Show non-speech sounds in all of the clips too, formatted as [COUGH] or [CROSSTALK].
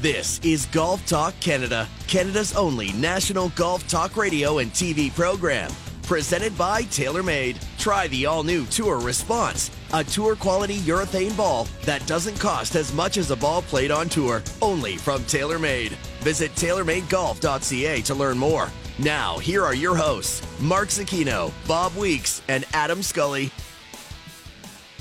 This is Golf Talk Canada, Canada's only national golf talk radio and TV program. Presented by TaylorMade. Try the all new Tour Response, a tour quality urethane ball that doesn't cost as much as a ball played on tour, only from TaylorMade. Visit TaylorMadeGolf.ca to learn more. Now, here are your hosts, Mark Zecchino, Bob Weeks, and Adam Scully.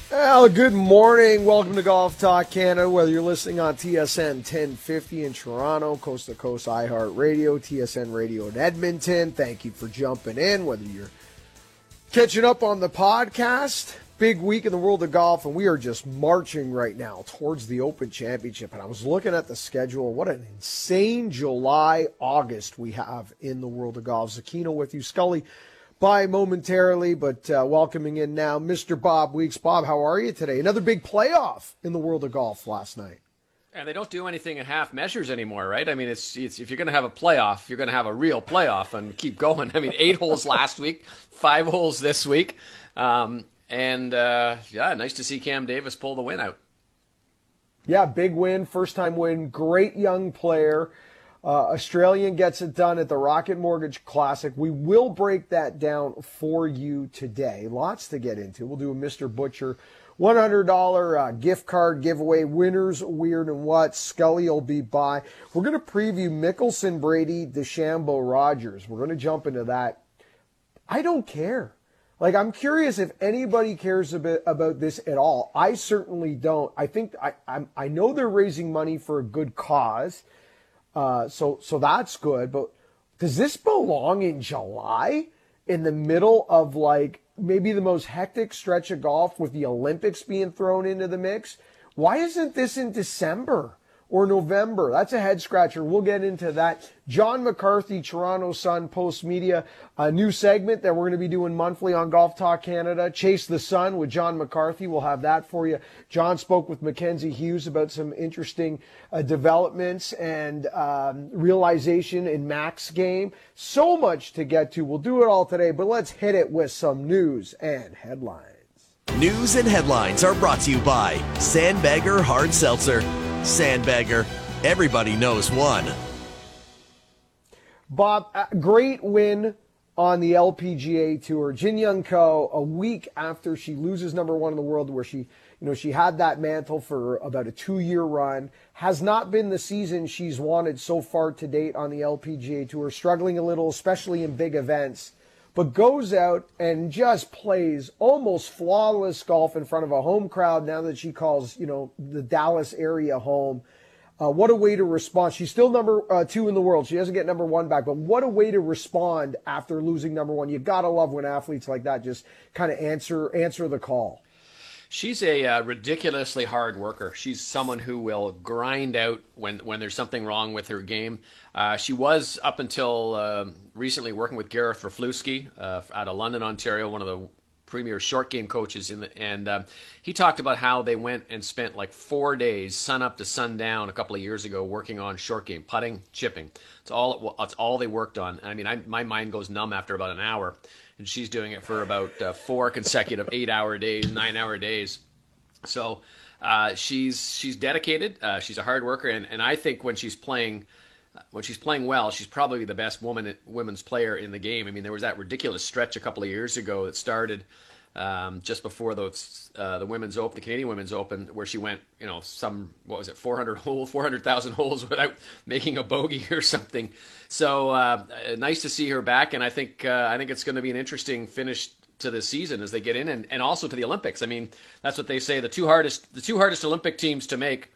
Well, good morning. Welcome to Golf Talk Canada. Whether you're listening on TSN 1050 in Toronto, Coast to Coast iHeartRadio, TSN Radio in Edmonton, thank you for jumping in. Whether you're catching up on the podcast, big week in the world of golf, and we are just marching right now towards the Open Championship. And I was looking at the schedule. What an insane July, August we have in the world of golf. Zecchino with you, Scully by momentarily, but uh, welcoming in now Mr. Bob Weeks. Bob, how are you today? Another big playoff in the world of golf last night. And they don't do anything in half measures anymore, right? I mean, it's, it's if you're going to have a playoff, you're going to have a real playoff and keep going. [LAUGHS] I mean, eight holes last week, five holes this week, um, and uh, yeah, nice to see Cam Davis pull the win out. Yeah, big win, first time win, great young player. Uh, Australian gets it done at the Rocket Mortgage Classic. We will break that down for you today. Lots to get into. We'll do a Mr. Butcher $100 uh, gift card giveaway. Winners, weird and what. Scully will be by. We're going to preview Mickelson, Brady, DeChambeau, Rodgers. We're going to jump into that. I don't care. Like, I'm curious if anybody cares about this at all. I certainly don't. I think I, I'm, I know they're raising money for a good cause. Uh, so so that's good. But does this belong in July, in the middle of like maybe the most hectic stretch of golf with the Olympics being thrown into the mix? Why isn't this in December? Or November. That's a head scratcher. We'll get into that. John McCarthy, Toronto Sun Post Media, a new segment that we're going to be doing monthly on Golf Talk Canada. Chase the Sun with John McCarthy. We'll have that for you. John spoke with Mackenzie Hughes about some interesting uh, developments and um, realization in Mac's game. So much to get to. We'll do it all today, but let's hit it with some news and headlines. News and headlines are brought to you by Sandbagger Hard Seltzer. Sandbagger, everybody knows one. Bob, great win on the LPGA tour. Jin Young Ko, a week after she loses number one in the world, where she, you know, she had that mantle for about a two-year run, has not been the season she's wanted so far to date on the LPGA tour. Struggling a little, especially in big events but goes out and just plays almost flawless golf in front of a home crowd now that she calls, you know, the Dallas area home. Uh, what a way to respond. She's still number uh, two in the world. She doesn't get number one back, but what a way to respond after losing number one. You gotta love when athletes like that just kind of answer answer the call. She's a uh, ridiculously hard worker. She's someone who will grind out when when there's something wrong with her game. Uh, she was up until uh, recently working with Gareth Raflewski uh, out of London, Ontario, one of the premier short game coaches in the, and um, he talked about how they went and spent like four days, sun up to sundown, a couple of years ago, working on short game, putting, chipping. It's all it's all they worked on. I mean, I, my mind goes numb after about an hour and she's doing it for about uh, four consecutive eight-hour days, nine-hour days. So uh, she's she's dedicated. Uh, she's a hard worker, and, and I think when she's playing when she's playing well, she's probably the best woman women's player in the game. I mean, there was that ridiculous stretch a couple of years ago that started um, just before the uh, the women's open, the Canadian women's open, where she went, you know, some what was it, 400 [LAUGHS] hole, 400,000 holes without [LAUGHS] making a bogey or something. So uh, nice to see her back, and I think uh, I think it's going to be an interesting finish to the season as they get in, and, and also to the Olympics. I mean, that's what they say. The two hardest the two hardest Olympic teams to make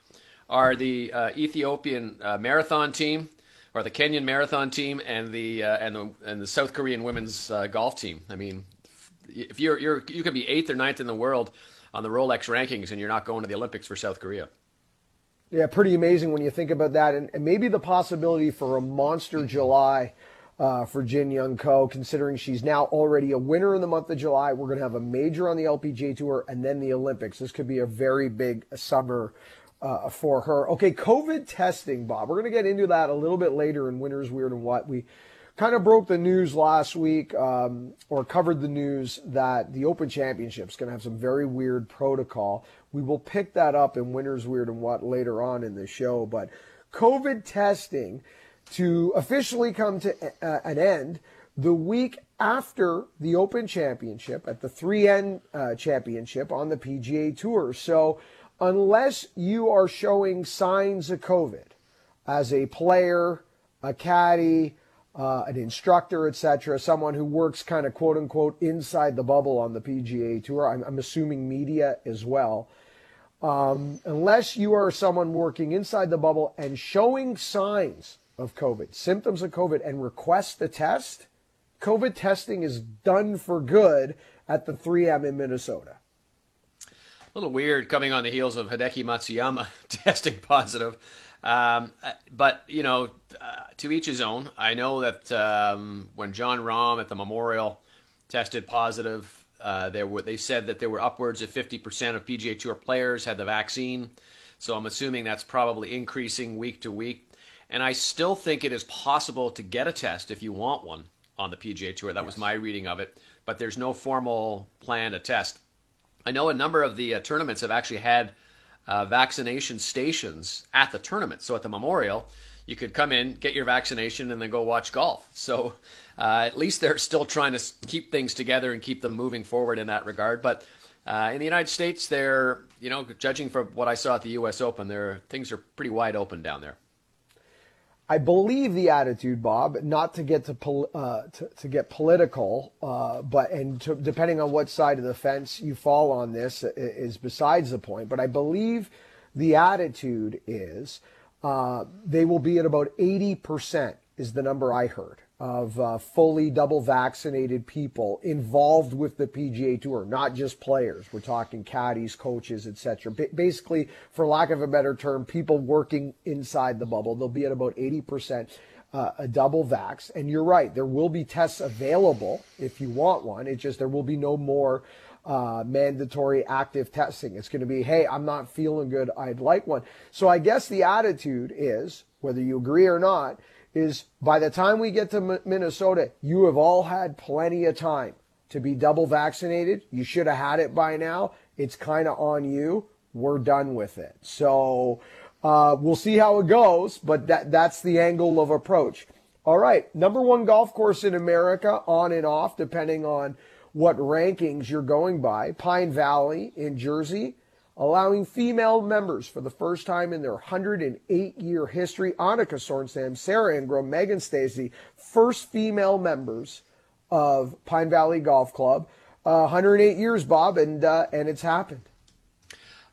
are the uh, Ethiopian uh, marathon team or the Kenyan marathon team and the uh, and the and the South Korean women's uh, golf team. I mean, if you're you're you could be eighth or ninth in the world on the Rolex rankings, and you're not going to the Olympics for South Korea. Yeah, pretty amazing when you think about that, and, and maybe the possibility for a monster July. Uh, for Jin Young Ko, considering she's now already a winner in the month of July. We're going to have a major on the LPGA Tour and then the Olympics. This could be a very big summer uh, for her. Okay, COVID testing, Bob. We're going to get into that a little bit later in Winners Weird and What. We kind of broke the news last week, um, or covered the news that the Open Championship is going to have some very weird protocol. We will pick that up in Winners Weird and What later on in the show. But COVID testing to officially come to uh, an end the week after the Open Championship at the 3M uh, Championship on the PGA Tour. So, unless you are showing signs of COVID as a player, a caddy, uh, an instructor, etc., someone who works kind of quote unquote inside the bubble on the PGA Tour, I'm, I'm assuming media as well. Um, unless you are someone working inside the bubble and showing signs of COVID, symptoms of COVID, and request the test, COVID testing is done for good at the 3M in Minnesota. A little weird coming on the heels of Hideki Matsuyama [LAUGHS] testing positive. Um, but, you know, uh, to each his own. I know that um, when Jon Rahm at the Memorial tested positive, uh, there were they said that there were upwards of 50% of PGA Tour players had the vaccine. So I'm assuming that's probably increasing week to week. And I still think it is possible to get a test if you want one on the PGA Tour. That yes. was my reading of it. But there's no formal plan to test. I know a number of the uh, tournaments have actually had uh, vaccination stations at the tournament. So at the Memorial, you could come in, get your vaccination, and then go watch golf. So uh, at least they're still trying to keep things together and keep them moving forward in that regard. But uh, in the United States, they're, you know, judging from what I saw at the U.S. Open, there things are pretty wide open down there. I believe the attitude, Bob, not to get to pol- uh, to, to, get political, uh, but and to, depending on what side of the fence you fall on this is besides the point. But I believe the attitude is uh, they will be at about eighty percent is the number I heard of uh, fully double vaccinated people involved with the PGA Tour, not just players. We're talking caddies, coaches, etc. B- basically, for lack of a better term, people working inside the bubble. They'll be at about 80%. Uh, a double vax. And you're right, there will be tests available if you want one. It's just there will be no more uh, mandatory active testing. It's going to be, hey, I'm not feeling good. I'd like one. So I guess the attitude is, whether you agree or not, is by the time we get to Minnesota, you have all had plenty of time to be double vaccinated. You should have had it by now. It's kind of on you. We're done with it. So uh, we'll see how it goes, but that, that's the angle of approach. All right, number one golf course in America, on and off, depending on what rankings you're going by. Pine Valley in Jersey allowing female members for the first time in their 108 year history. Annika Sorenstam, Sarah Ingram, Meghan Stasi, first female members of Pine Valley Golf Club. Uh, 108 years, Bob, and uh, and it's happened.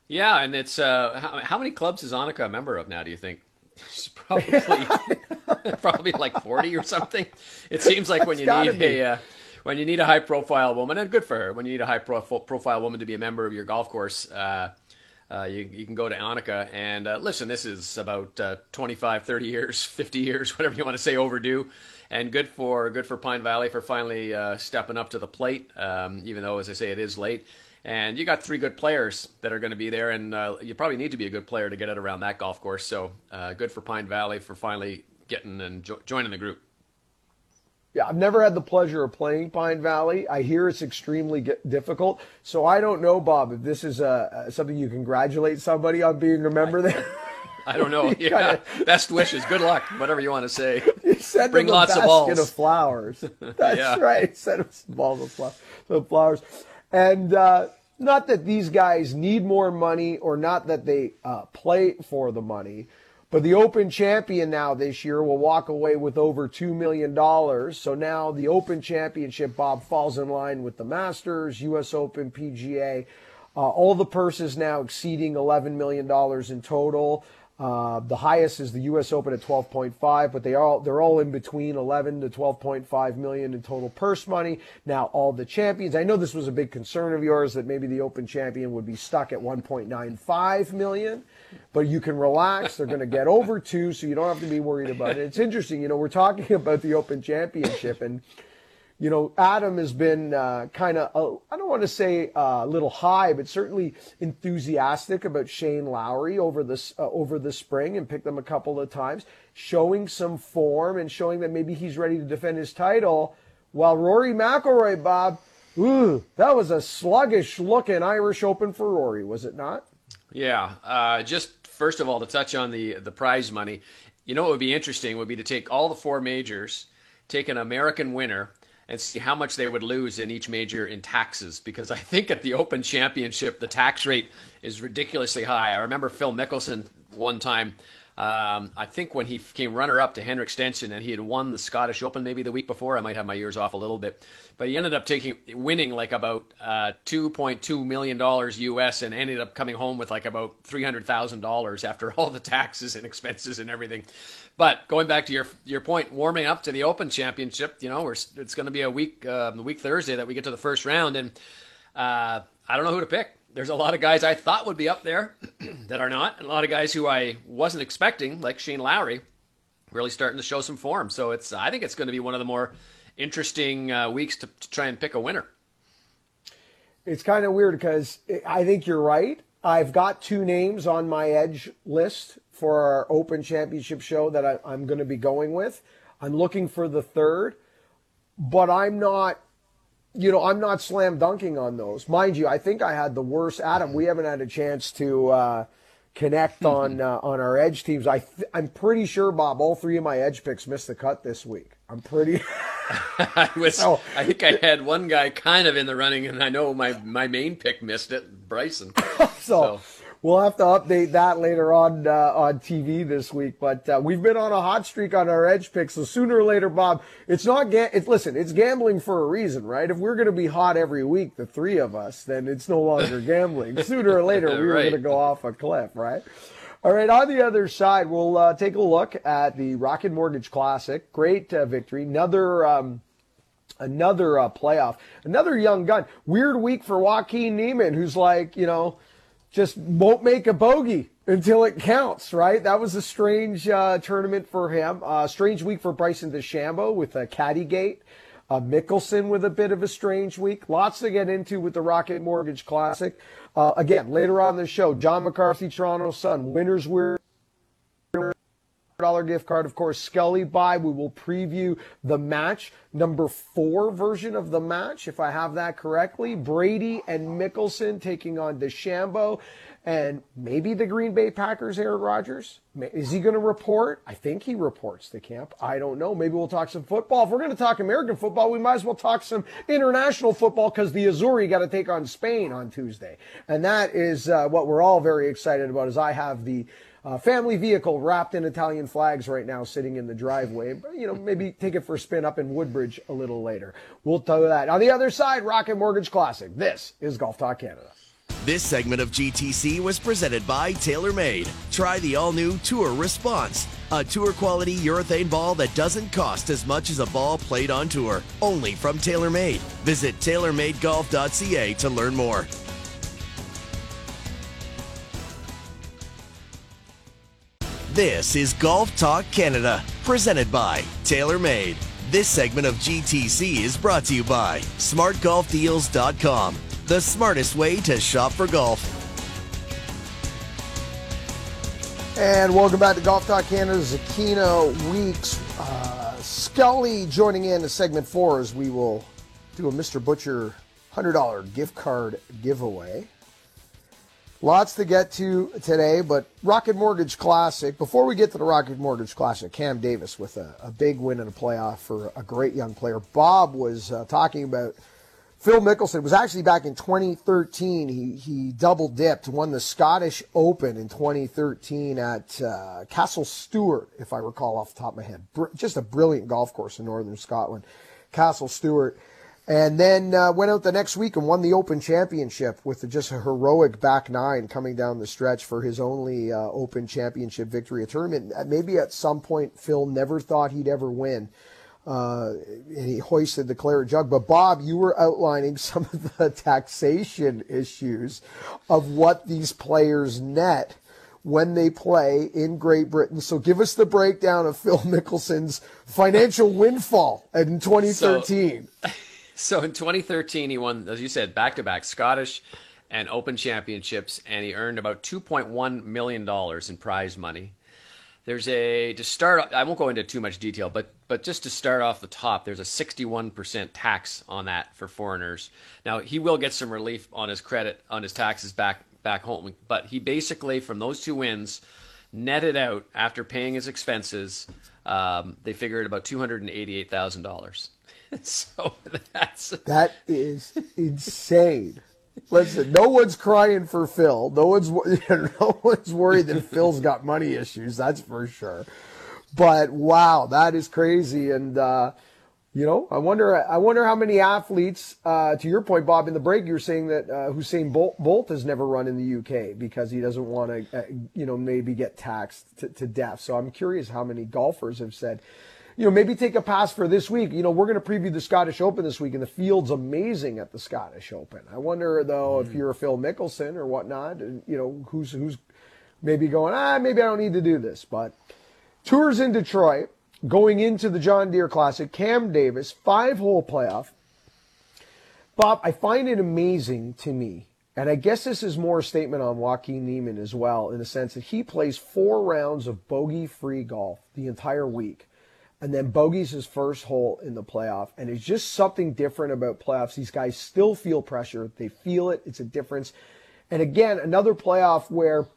Yeah, and it's uh, how, how, many clubs is Annika a member of now? Do you think? [LAUGHS] She's probably [LAUGHS] probably like 40 or something. It seems like [LAUGHS] when you need a uh, when you need a high profile woman, and good for her, when you need a high profile woman to be a member of your golf course, uh, uh, you, you can go to Annika. And uh, listen, this is about uh, 25, 30 years, [LAUGHS] 50 years, whatever you want to say, overdue. And good for good for Pine Valley for finally uh, stepping up to the plate, um, even though, as I say, it is late. And you got three good players that are going to be there, and uh, you probably need to be a good player to get it around that golf course. So uh, good for Pine Valley for finally getting and jo- joining the group. Yeah, I've never had the pleasure of playing Pine Valley. I hear it's extremely difficult. So I don't know, Bob, if this is uh, something you congratulate somebody on being a member there. I don't know. [LAUGHS] yeah, kinda... best wishes. Good luck. Whatever you want to say. [LAUGHS] You send Bring them lots of balls. of flowers. [LAUGHS] That's yeah. right. Send them some balls of flowers. And uh, not that these guys need more money or not that they uh, play for the money, but the Open champion now this year will walk away with over $2 million. So now the Open Championship, Bob, falls in line with the Masters, U.S. Open, PGA. Uh, all the purses now exceeding $11 million in total. Uh, the highest is the U.S. Open at 12.5, but they are all, they're all in between 11 to 12.5 million in total purse money. Now all the champions. I know this was a big concern of yours that maybe the Open champion would be stuck at 1.95 million, but you can relax. They're going to get over two, so you don't have to be worried about it. It's interesting, you know. We're talking [LAUGHS] about the Open Championship and you know, Adam has been uh, kind of, I don't want to say uh, a little high, but certainly enthusiastic about Shane Lowry over this uh, over the spring and picked them a couple of times, showing some form and showing that maybe he's ready to defend his title. While Rory McIlroy, Bob, ooh, that was a sluggish looking Irish Open for Rory, was it not? Yeah, uh, just first of all, to touch on the the prize money, you know what would be interesting would be to take all the four majors, take an American winner, and see how much they would lose in each major in taxes. Because I think at the Open Championship, the tax rate is ridiculously high. I remember Phil Mickelson one time um, I think when he came runner up to Henrik Stenson and he had won the Scottish Open maybe the week before, I might have my years off a little bit, but he ended up taking winning like about uh, 2.2 million dollars US and ended up coming home with like about 300 thousand dollars after all the taxes and expenses and everything. But going back to your your point, warming up to the Open Championship, you know, it's going to be a week uh, week Thursday that we get to the first round, and uh, I don't know who to pick there's a lot of guys I thought would be up there [CLEARS THROAT] that are not, and a lot of guys who I wasn't expecting, like Shane Lowry, really starting to show some form. So it's I think it's going to be one of the more interesting uh, weeks to, to try and pick a winner. It's kind of weird because I think you're right. I've got two names on my edge list for our Open Championship show that I, I'm going to be going with. I'm looking for the third, but I'm not you know, I'm not slam dunking on those. Mind you, I think I had the worst. Adam, we haven't had a chance to uh, connect on uh, on our edge teams. I th- I'm pretty sure, Bob, all three of my edge picks missed the cut this week. I'm pretty. [LAUGHS] [LAUGHS] I was. Oh. I think I had one guy kind of in the running, and I know my my main pick missed it, Bryson. [LAUGHS] so, so we'll have to update that later on uh, on TV this week. But uh, we've been on a hot streak on our edge picks, so sooner or later, Bob, it's not ga- it's listen, it's gambling for a reason, right? If we're going to be hot every week, the three of us, then it's no longer [LAUGHS] gambling. sooner or later, we were going to go off a cliff, right? All right, on the other side, we'll uh, take a look at the Rocket Mortgage Classic. Great uh, victory, another. Um, another uh, playoff, another young gun. Weird week for Joaquin Niemann, who's like, you know, just won't make a bogey until it counts, right? That was a strange uh, tournament for him. Uh, strange week for Bryson DeChambeau with a caddy gate. Uh, Mickelson with a bit of a strange week. Lots to get into with the Rocket Mortgage Classic. Uh, again, later on the show, John McCarthy, Toronto Sun, winners were dollar gift card. Of course, Scully by. We will preview the match number four version of the match, if I have that correctly. Brady and Mickelson taking on DeChambeau. And maybe the Green Bay Packers, Aaron Rodgers. Is he going to report? I think he reports to camp. I don't know. Maybe we'll talk some football. If we're going to talk American football, we might as well talk some international football because the Azzurri got to take on Spain on Tuesday. And that is uh, what we're all very excited about as I have the uh, family vehicle wrapped in Italian flags right now sitting in the driveway. You know, maybe take it for a spin up in Woodbridge a little later. We'll tell you that. On the other side, Rocket Mortgage Classic. This is Golf Talk Canada. This segment of GTC was presented by TaylorMade. Try the all new Tour Response, a tour quality urethane ball that doesn't cost as much as a ball played on tour. Only from TaylorMade. Visit TaylorMadeGolf.ca to learn more. This is Golf Talk Canada, presented by TaylorMade. This segment of GTC is brought to you by SmartGolfDeals.com, the smartest way to shop for golf. And welcome back to Golf Talk Canada, Zecchino Weeks. Uh, Scully joining in to segment four as we will do a Mr. Butcher $100 gift card giveaway. Lots to get to today, but Rocket Mortgage Classic. Before we get to the Rocket Mortgage Classic, Cam Davis with a, a big win in a playoff for a great young player. Bob was uh, talking about Phil Mickelson. It was actually back in 2013. He he double dipped, won the Scottish Open in 2013 at uh, Castle Stuart, if I recall off the top of my head. Br- just a brilliant golf course in northern Scotland, Castle Stuart. And then uh, went out the next week and won the Open Championship with just a heroic back nine coming down the stretch for his only uh, Open Championship victory. A tournament maybe at some point Phil never thought he'd ever win. Uh, and he hoisted the claret jug. But Bob, you were outlining [LAUGHS] some of the taxation issues of what these players net when they play in Great Britain. So give us the breakdown of Phil Mickelson's financial windfall in 2013. So- So in 2013, he won, as you said, back to back Scottish and Open championships, and he earned about 2.1 million dollars in prize money. There's a to start. I won't go into too much detail, but but just to start off the top, there's a 61% tax on that for foreigners. Now he will get some relief on his credit on his taxes back back home. But he basically, from those two wins, netted out after paying his expenses. Um, they figured about two hundred and eighty-eight thousand dollars. [LAUGHS] so that's that is insane. Listen, no one's crying for Phil. No one's [LAUGHS] no one's worried that Phil's [LAUGHS] got money issues. That's for sure. But wow, that is crazy. And uh, you know, I wonder. I wonder how many athletes. Uh, to your point, Bob, in the break, you're saying that uh, Usain Bolt, Bolt, has never run in the UK because he doesn't want to, uh, you know, maybe get taxed to, to death. So I'm curious how many golfers have said, you know, maybe take a pass for this week. You know, we're going to preview the Scottish Open this week, and the field's amazing at the Scottish Open. I wonder though mm-hmm. if you're a Phil Mickelson or whatnot, you know, who's who's maybe going, ah, maybe I don't need to do this. But tours in Detroit going into the John Deere Classic, Cam Davis, five hole playoff. Bob, I find it amazing to me, and I guess this is more a statement on Joaquin Niemann as well, in the sense that he plays four rounds of bogey free golf the entire week and then bogey's his first hole in the playoff. And it's just something different about playoffs. These guys still feel pressure. They feel it. It's a difference. And again, another playoff where,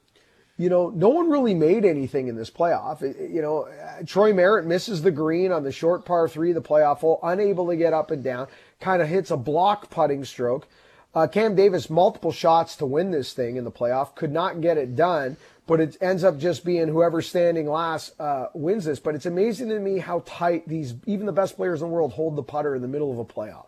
you know, no one really made anything in this playoff. It, you know, Troy Merritt misses the green on the short par three, the playoff hole, unable to get up and down, kind of hits a block putting stroke. Uh, Cam Davis, multiple shots to win this thing in the playoff, could not get it done but it ends up just being whoever's standing last uh, wins this. But it's amazing to me how tight these, even the best players in the world, hold the putter in the middle of a playoff.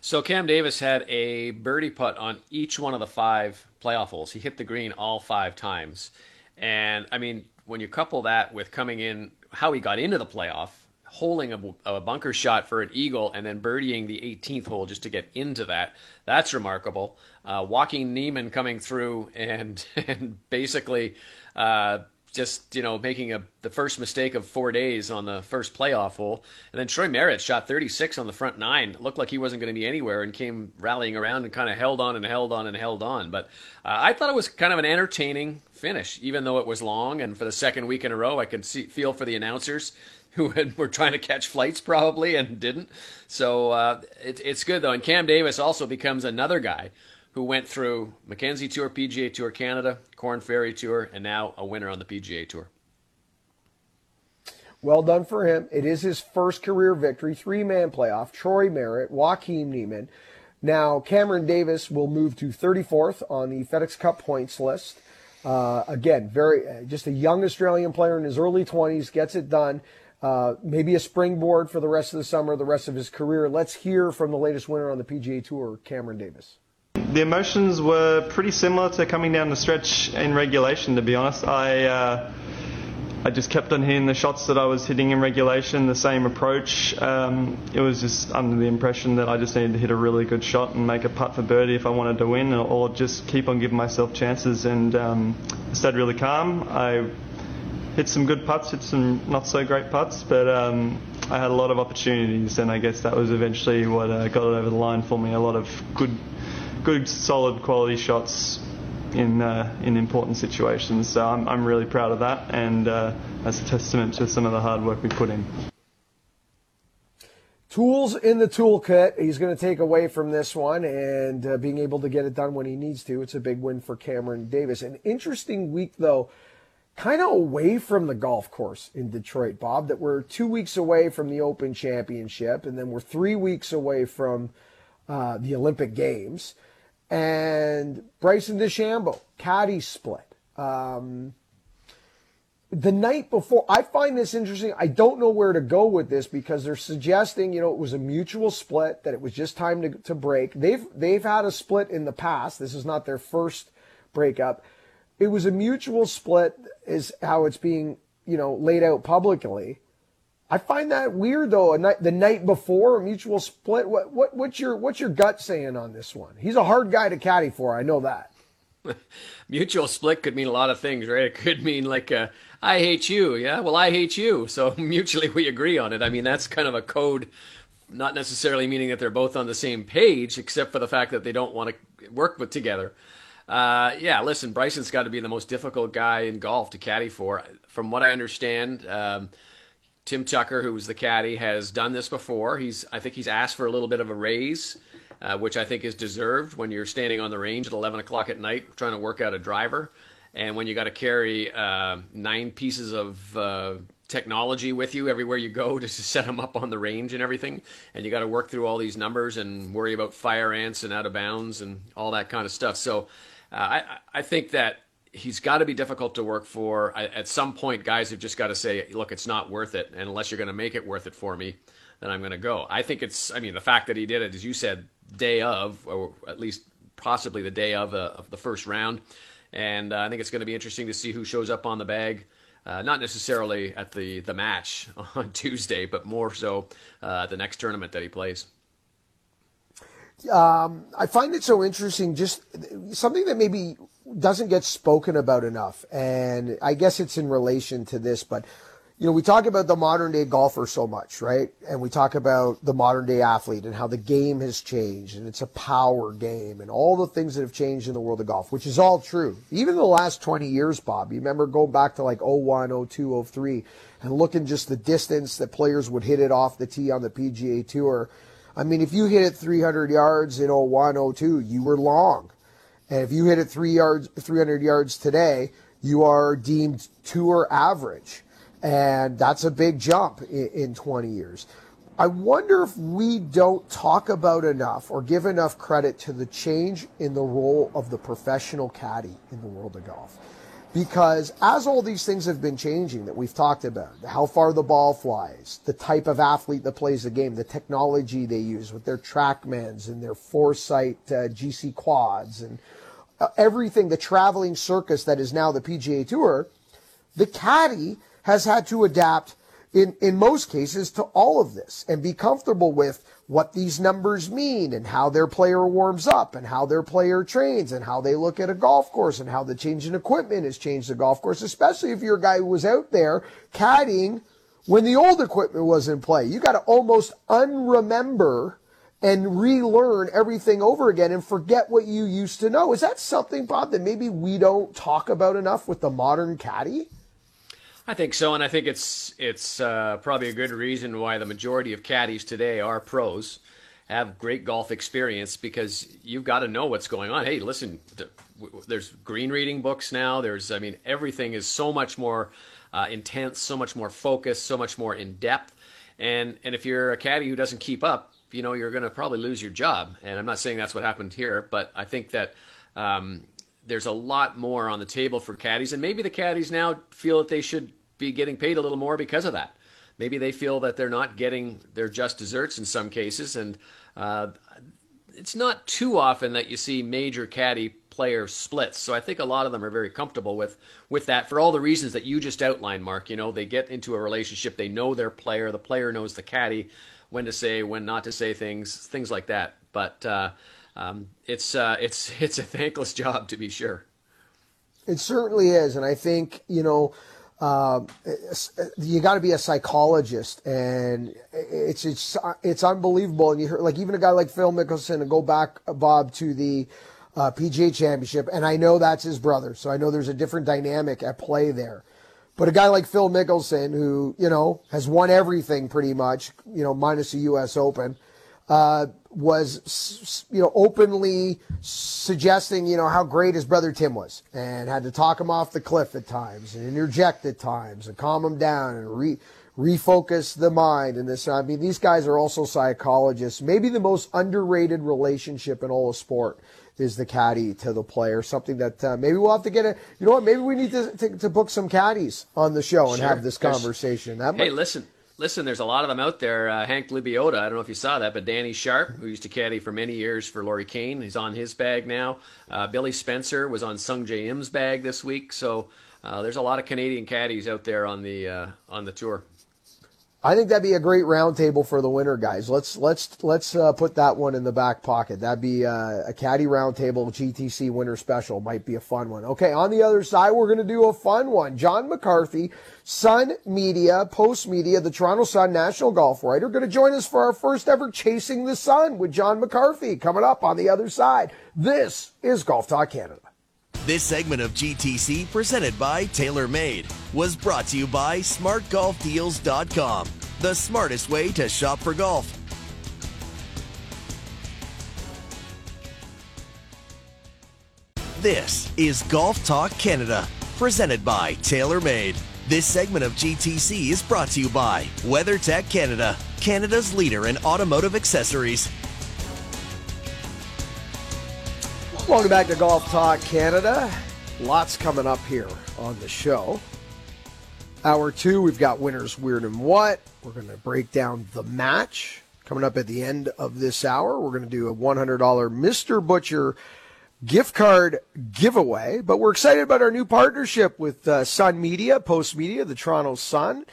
So Cam Davis had a birdie putt on each one of the five playoff holes. He hit the green all five times. And I mean, when you couple that with coming in, how he got into the playoff, holing a, a, bunker shot for an eagle and then birdieing the 18th hole just to get into that. That's remarkable. Uh, Joaquin Niemann coming through and [LAUGHS] and basically uh, just you know making a the first mistake of four days on the first playoff hole, and then Troy Merritt shot 36 on the front nine. It looked like he wasn't going to be anywhere and came rallying around and kind of held on and held on and held on. But uh, I thought it was kind of an entertaining finish, even though it was long. And for the second week in a row, I could see feel for the announcers [LAUGHS] who were trying to catch flights probably and didn't. So uh, it, it's good though. And Cam Davis also becomes another guy who went through Mackenzie Tour, PGA Tour Canada, Korn Ferry Tour, and now a winner on the PGA Tour. Well done for him. It is his first career victory, three man playoff. Troy Merritt, Joaquin Niemann. Now, Cameron Davis will move to 34th on the FedEx Cup points list. Uh, again, very uh, just a young Australian player in his early 20s, gets it done. Uh, maybe a springboard for the rest of the summer, the rest of his career. Let's hear from the latest winner on the PGA Tour, Cameron Davis. The emotions were pretty similar to coming down the stretch in regulation. To be honest, I uh, I just kept on hitting the shots that I was hitting in regulation, the same approach. Um, it was just under the impression that I just needed to hit a really good shot and make a putt for birdie if I wanted to win, or, or just keep on giving myself chances. And um, stayed really calm. I hit some good putts, hit some not so great putts, but um, I had a lot of opportunities, and I guess that was eventually what uh, got it over the line for me. A lot of good, good, solid quality shots in uh, in important situations. So I'm I'm really proud of that, and uh, that's a testament to some of the hard work we put in. Tools in the toolkit. He's going to take away from this one and uh, being able to get it done when he needs to. It's a big win for Cameron Davis. An interesting week though kind of away from the golf course in Detroit, Bob, that we're two weeks away from the Open Championship, and then we're three weeks away from uh, the Olympic Games. And Bryson DeChambeau, caddy split. Um, the night before, I find this interesting. I don't know where to go with this because they're suggesting, you know, it was a mutual split, that it was just time to, to break. They've, they've had a split in the past. This is not their first breakup it was a mutual split is how it's being, you know, laid out publicly. I find that weird though. Night, the night before a mutual split. What what what's your what's your gut saying on this one? He's a hard guy to caddy for. I know that. [LAUGHS] mutual split could mean a lot of things, right? It could mean like uh, I hate you. Yeah, well I hate you. [LAUGHS] So mutually we agree on it. I mean that's kind of a code, not necessarily meaning that they're both on the same page, except for the fact that they don't want to work with together. Uh, yeah, listen, Bryson's got to be the most difficult guy in golf to caddy for. From what I understand, um, Tim Tucker, who was the caddy, has done this before. He's, I think, he's asked for a little bit of a raise. uh, which I think is deserved when you're standing on the range at 11 o'clock at night trying to work out a driver. And when you got to carry uh, nine pieces of uh, technology with you everywhere you go [LAUGHS] to set them up on the range and everything, and you got to work through all these numbers and worry about fire ants and out of bounds and all that kind of stuff. So uh, I, I think that he's got to be difficult to work for. I, at some point, guys have just got to say, look, it's not worth it. And unless you're going to make it worth it for me, then I'm going to go. I think it's, I mean, the fact that he did it, as you said, day of, or at least possibly the day of, uh, of the first round. And uh, I think it's going to be interesting to see who shows up on the bag. Uh, not necessarily at the, the match [LAUGHS] on Tuesday, but more so uh, the next tournament that he plays. Um, I find it so interesting, just something that maybe doesn't get spoken about enough. And I guess it's in relation to this, but you know, we talk about the modern day golfer so much, right? And we talk about the modern day athlete and how the game has changed and it's a power game and all the things that have changed in the world of golf, which is all true. Even the last 20 years, Bob, you remember going back to like 01, 02, 03 and looking just the distance that players would hit it off the tee on the PGA Tour. I mean, if you hit it 300 yards in 01, 02, you were long. And if you hit it three yards, 300 yards today, you are deemed tour average. And that's a big jump in, in 20 years. I wonder if we don't talk about enough or give enough credit to the change in the role of the professional caddy in the world of golf. Because as all these things have been changing that we've talked about, how far the ball flies, the type of athlete that plays the game, the technology they use with their TrackMans and their Foresight uh, GC quads and Uh, everything, the traveling circus that is now the PGA Tour, the caddy has had to adapt in, in most cases to all of this and be comfortable with what these numbers mean and how their player warms up and how their player trains and how they look at a golf course and how the change in equipment has changed the golf course, especially if you're a guy who was out there caddying when the old equipment was in play. You got to almost unremember and relearn everything over again and forget what you used to know. Is that something, Bob, that maybe we don't talk about enough with the modern caddy? I think so, and I think it's it's uh, probably a good reason why the majority of caddies today are pros, have great golf experience because you've got to know what's going on. Hey, listen, there's green reading books now. There's, I mean, everything is so much more uh, intense, so much more focused, so much more in depth, and and if you're a caddy who doesn't keep up, you know, you're going to probably lose your job. And I'm not saying that's what happened here, but I think that. Um, there's a lot more on the table for caddies, and maybe the caddies now feel that they should be getting paid a little more because of that. Maybe they feel that they're not getting their just desserts in some cases, and uh, it's not too often that you see major caddy player splits. So I think a lot of them are very comfortable with with that for all the reasons that you just outlined, Mark. You know, they get into a relationship, they know their player, the player knows the caddy, when to say, when not to say things, things like that. But uh, um, it's uh, it's [LAUGHS] it's a thankless job to be sure. It certainly is, and I think you know uh, you got to be a psychologist, and it's it's it's unbelievable. And you hear like even a guy like Phil Mickelson, and go back Bob to the uh, PGA Championship, and I know that's his brother, so I know there's a different dynamic at play there. But a guy like Phil Mickelson, who you know has won everything pretty much, you know, minus the U.S. Open, uh, was you know openly suggesting you know how great his brother Tim was and had to talk him off the cliff at times and interject at times and calm him down and re refocus the mind and this I mean these guys are also psychologists maybe the most underrated relationship in all of sport is the caddy to the player something that uh, maybe we'll have to get a you know what maybe we need to, to, to book some caddies on the show and sure. have this conversation that hey might, listen listen, there's a lot of them out there. Uh, Hank Lebioda, I don't know if you saw that, but Danny Sharp, who used to caddy for many years for Lorie Kane, he's on his bag now. Uh, Billy Spencer was on Sungjae Im's bag this week. So uh, there's a lot of Canadian caddies out there on the uh, on the tour. I think that'd be a great roundtable for the winter guys. Let's let's let's uh, put that one in the back pocket. That'd be uh, a caddy roundtable GTC winter special. Might be a fun one. Okay, on the other side, we're going to do a fun one. John McCarthy, Sun Media, Post Media, the Toronto Sun national golf writer, going to join us for our first ever Chasing the Sun with John McCarthy coming up on the other side. This is Golf Talk Canada. This segment of GTC, presented by TaylorMade, was brought to you by SmartGolfDeals.com, the smartest way to shop for golf. This is Golf Talk Canada, presented by TaylorMade. This segment of GTC is brought to you by WeatherTech Canada, Canada's leader in automotive accessories. Welcome back to Golf Talk Canada. Lots coming up here on the show. Hour two, we've got winners, weird and what. We're going to break down the match coming up at the end of this hour. We're going to do a $100 Mr. Butcher gift card giveaway. But we're excited about our new partnership with uh, Sun Media, Post Media, the Toronto Sun.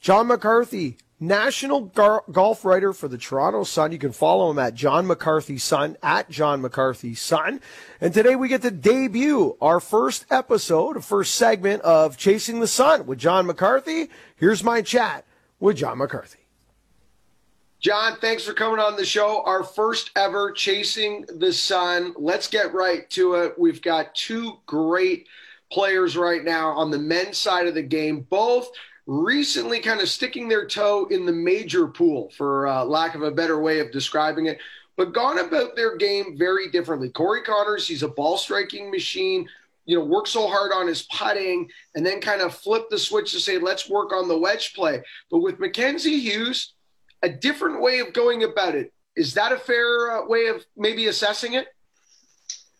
John McCarthy, national gar- golf writer for the Toronto Sun. You can follow him at John McCarthy Sun, at John McCarthy Sun. And today we get to debut our first episode, first segment of Chasing the Sun with John McCarthy. Here's my chat with John McCarthy. John, thanks for coming on the show. Our first ever Chasing the Sun. Let's get right to it. We've got two great players right now on the men's side of the game, both recently kind of sticking their toe in the major pool, for uh, lack of a better way of describing it, but gone about their game very differently. Corey Conners, he's a ball striking machine. You know, worked so hard on his putting and then kind of flip the switch to say, let's work on the wedge play. But with Mackenzie Hughes, a different way of going about it. Is that a fair uh, way of maybe assessing it?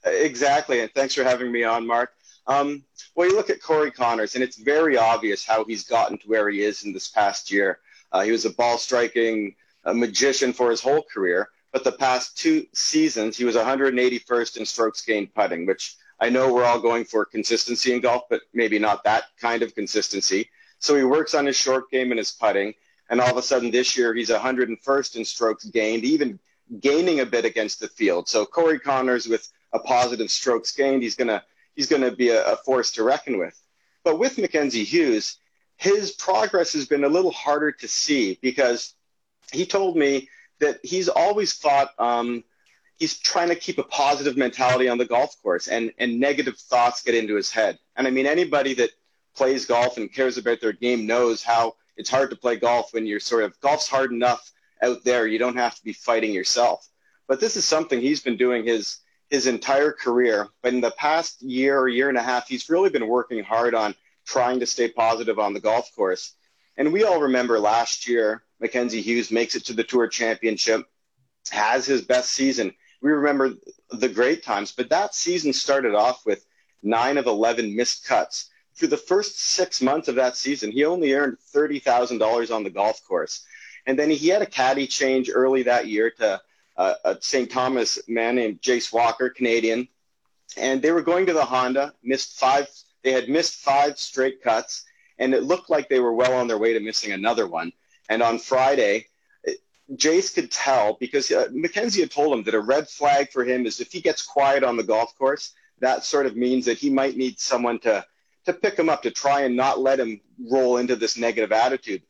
Exactly. And thanks for having me on, Mark. Um, well, you look at Corey Conners, and it's very obvious how he's gotten to where he is in this past year. Uh, he was a ball striking magician for his whole career, but the past two seasons, he was 181st in strokes gained putting, which I know we're all going for consistency in golf, but maybe not that kind of consistency. So he works on his short game and his putting, and all of a sudden this year he's 101st in strokes gained, even gaining a bit against the field. So Corey Conners with a positive strokes gained, he's going to he's going to be a, a force to reckon with. But with Mackenzie Hughes, his progress has been a little harder to see because he told me that he's always thought um, he's trying to keep a positive mentality on the golf course and, and negative thoughts get into his head. And I mean, anybody that plays golf and cares about their game knows how it's hard to play golf when you're sort of golf's hard enough out there. You don't have to be fighting yourself. But this is something he's been doing his his entire career. But in the past year or year and a half, he's really been working hard on trying to stay positive on the golf course. And we all remember last year, Mackenzie Hughes makes it to the Tour Championship, has his best season. We remember the great times, but that season started off with nine of 11 missed cuts. Through the first six months of that season, he only earned $30,000 on the golf course. And then he had a caddy change early that year to a St. Thomas man named Jace Walker, Canadian, and they were going to the Honda. Missed five. They had missed five straight cuts, and it looked like they were well on their way to missing another one. And on Friday, Jace could tell because uh, Mackenzie had told him that a red flag for him is if he gets quiet on the golf course, that sort of means that he might need someone to to pick him up to try and not let him roll into this negative attitude.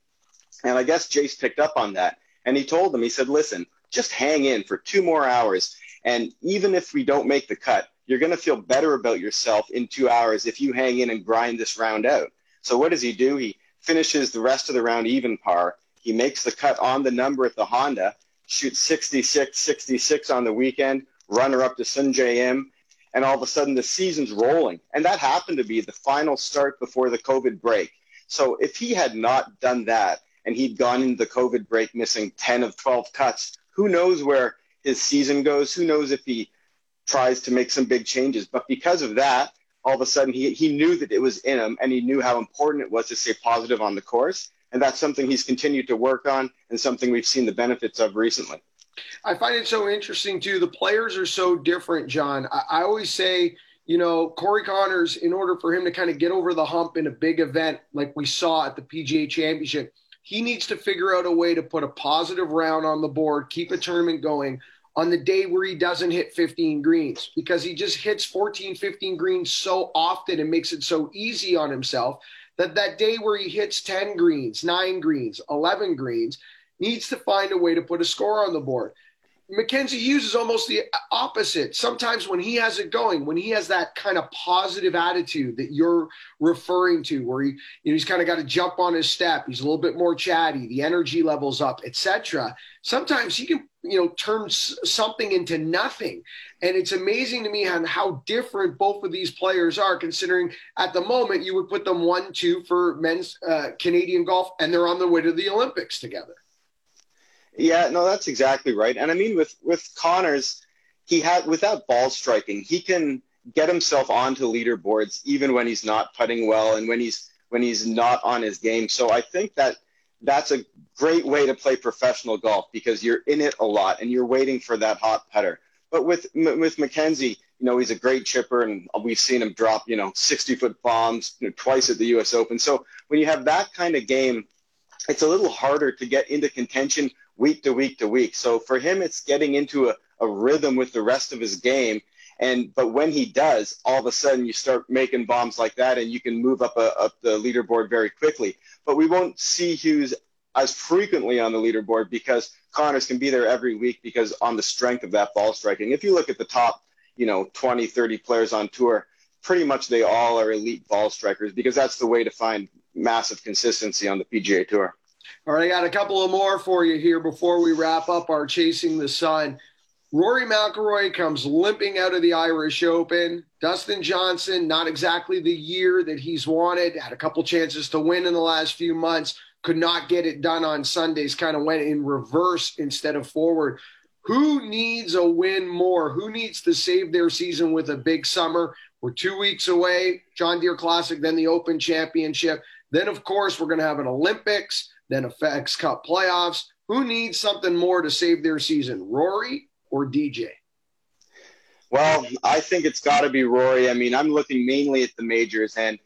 And I guess Jace picked up on that. And he told him, he said, listen, just hang in for two more hours. And even if we don't make the cut, you're going to feel better about yourself in two hours if you hang in and grind this round out. So what does he do? He finishes the rest of the round even par. He makes the cut on the number at the Honda, shoots 66, 66 on the weekend, runner up to Sungjae Im, and all of a sudden the season's rolling. And that happened to be the final start before the COVID break. So if he had not done that and he'd gone into the COVID break missing 10 of 12 cuts, who knows where his season goes? Who knows if he tries to make some big changes? But because of that, all of a sudden he, he knew that it was in him and he knew how important it was to stay positive on the course. And that's something he's continued to work on and something we've seen the benefits of recently. I find it so interesting too. The players are so different, John. I, I always say, you know, Corey Conners, in order for him to kind of get over the hump in a big event like we saw at the PGA Championship, he needs to figure out a way to put a positive round on the board, keep a tournament going on the day where he doesn't hit 15 greens because he just hits 14, 15 greens so often and makes it so easy on himself that that day where he hits 10 greens, 9 greens, 11 greens, needs to find a way to put a score on the board. Mackenzie Hughes is almost the opposite. Sometimes when he has it going, when he has that kind of positive attitude that you're referring to, where he, you know, he's kind of got to jump on his step, he's a little bit more chatty, the energy levels up, etc. Sometimes he can, you know, turn something into nothing, and it's amazing to me on how different both of these players are. Considering at the moment you would put them one, two for men's uh, Canadian golf, and they're on the way to the Olympics together. Yeah, no, that's exactly right. And I mean, with with Conners, he had without ball striking, he can get himself onto leaderboards even when he's not putting well and when he's when he's not on his game. So I think that that's a great way to play professional golf because you're in it a lot and you're waiting for that hot putter. But with with Mackenzie, you know, he's a great chipper, and we've seen him drop, you know, 60 foot bombs you know, twice at the U.S. Open. So when you have that kind of game, it's a little harder to get into contention week to week to week. So for him, it's getting into a, a rhythm with the rest of his game. And but when he does, all of a sudden you start making bombs like that, and you can move up a, up the leaderboard very quickly. But we won't see Hughes as frequently on the leaderboard because Conners can be there every week because on the strength of that ball striking. If you look at the top, you know, 20, 30 players on tour, pretty much they all are elite ball strikers because that's the way to find massive consistency on the PGA Tour. All right, I got a couple of more for you here before we wrap up our Chasing the Sun. Rory McIlroy comes limping out of the Irish Open. Dustin Johnson, not exactly the year that he's wanted, had a couple chances to win in the last few months, could not get it done on Sundays, kind of went in reverse instead of forward. Who needs a win more? Who needs to save their season with a big summer? We're two weeks away, John Deere Classic, then the Open Championship. Then, of course, we're going to have an Olympics then FedEx Cup playoffs. Who needs something more to save their season, Rory or DJ? Well, I think it's got to be Rory. I mean, I'm looking mainly at the majors, and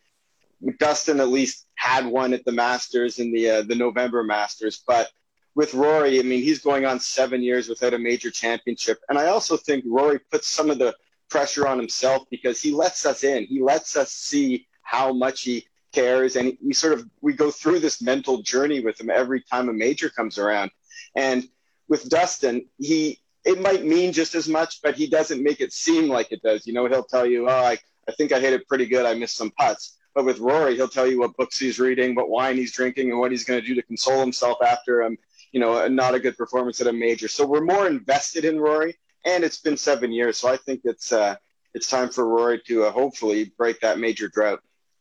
Dustin at least had one at the Masters in the uh, the November Masters. But with Rory, I mean, he's going on seven years without a major championship, and I also think Rory puts some of the pressure on himself because he lets us in. He lets us see how much he cares and we sort of we go through this mental journey with him every time a major comes around. And with dustin he it might mean just as much but he doesn't make it seem like it does. You know he'll tell you oh i, I think i hit it pretty good. I missed some putts. But with rory he'll tell you what books he's reading what wine he's drinking and what he's going to do to console himself after um you know not a good performance at a major. So we're more invested in rory and it's been seven years so i think it's uh it's time for rory to uh, hopefully break that major drought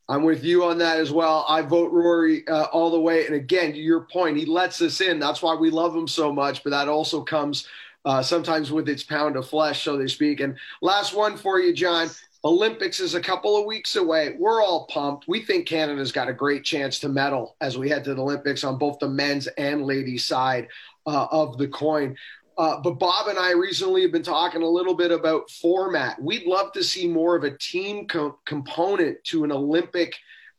I'm with you on that as well. I vote Rory uh, all the way. And again, to your point, he lets us in. That's why we love him so much. But that also comes uh, sometimes with its pound of flesh, so to speak. And last one for you, John. Olympics is a couple of weeks away. We're all pumped. We think Canada's got a great chance to medal as we head to the Olympics on both the men's and ladies' side uh, of the coin. Uh, but Bob and I recently have been talking a little bit about format. We'd love to see more of a team co- component to an Olympic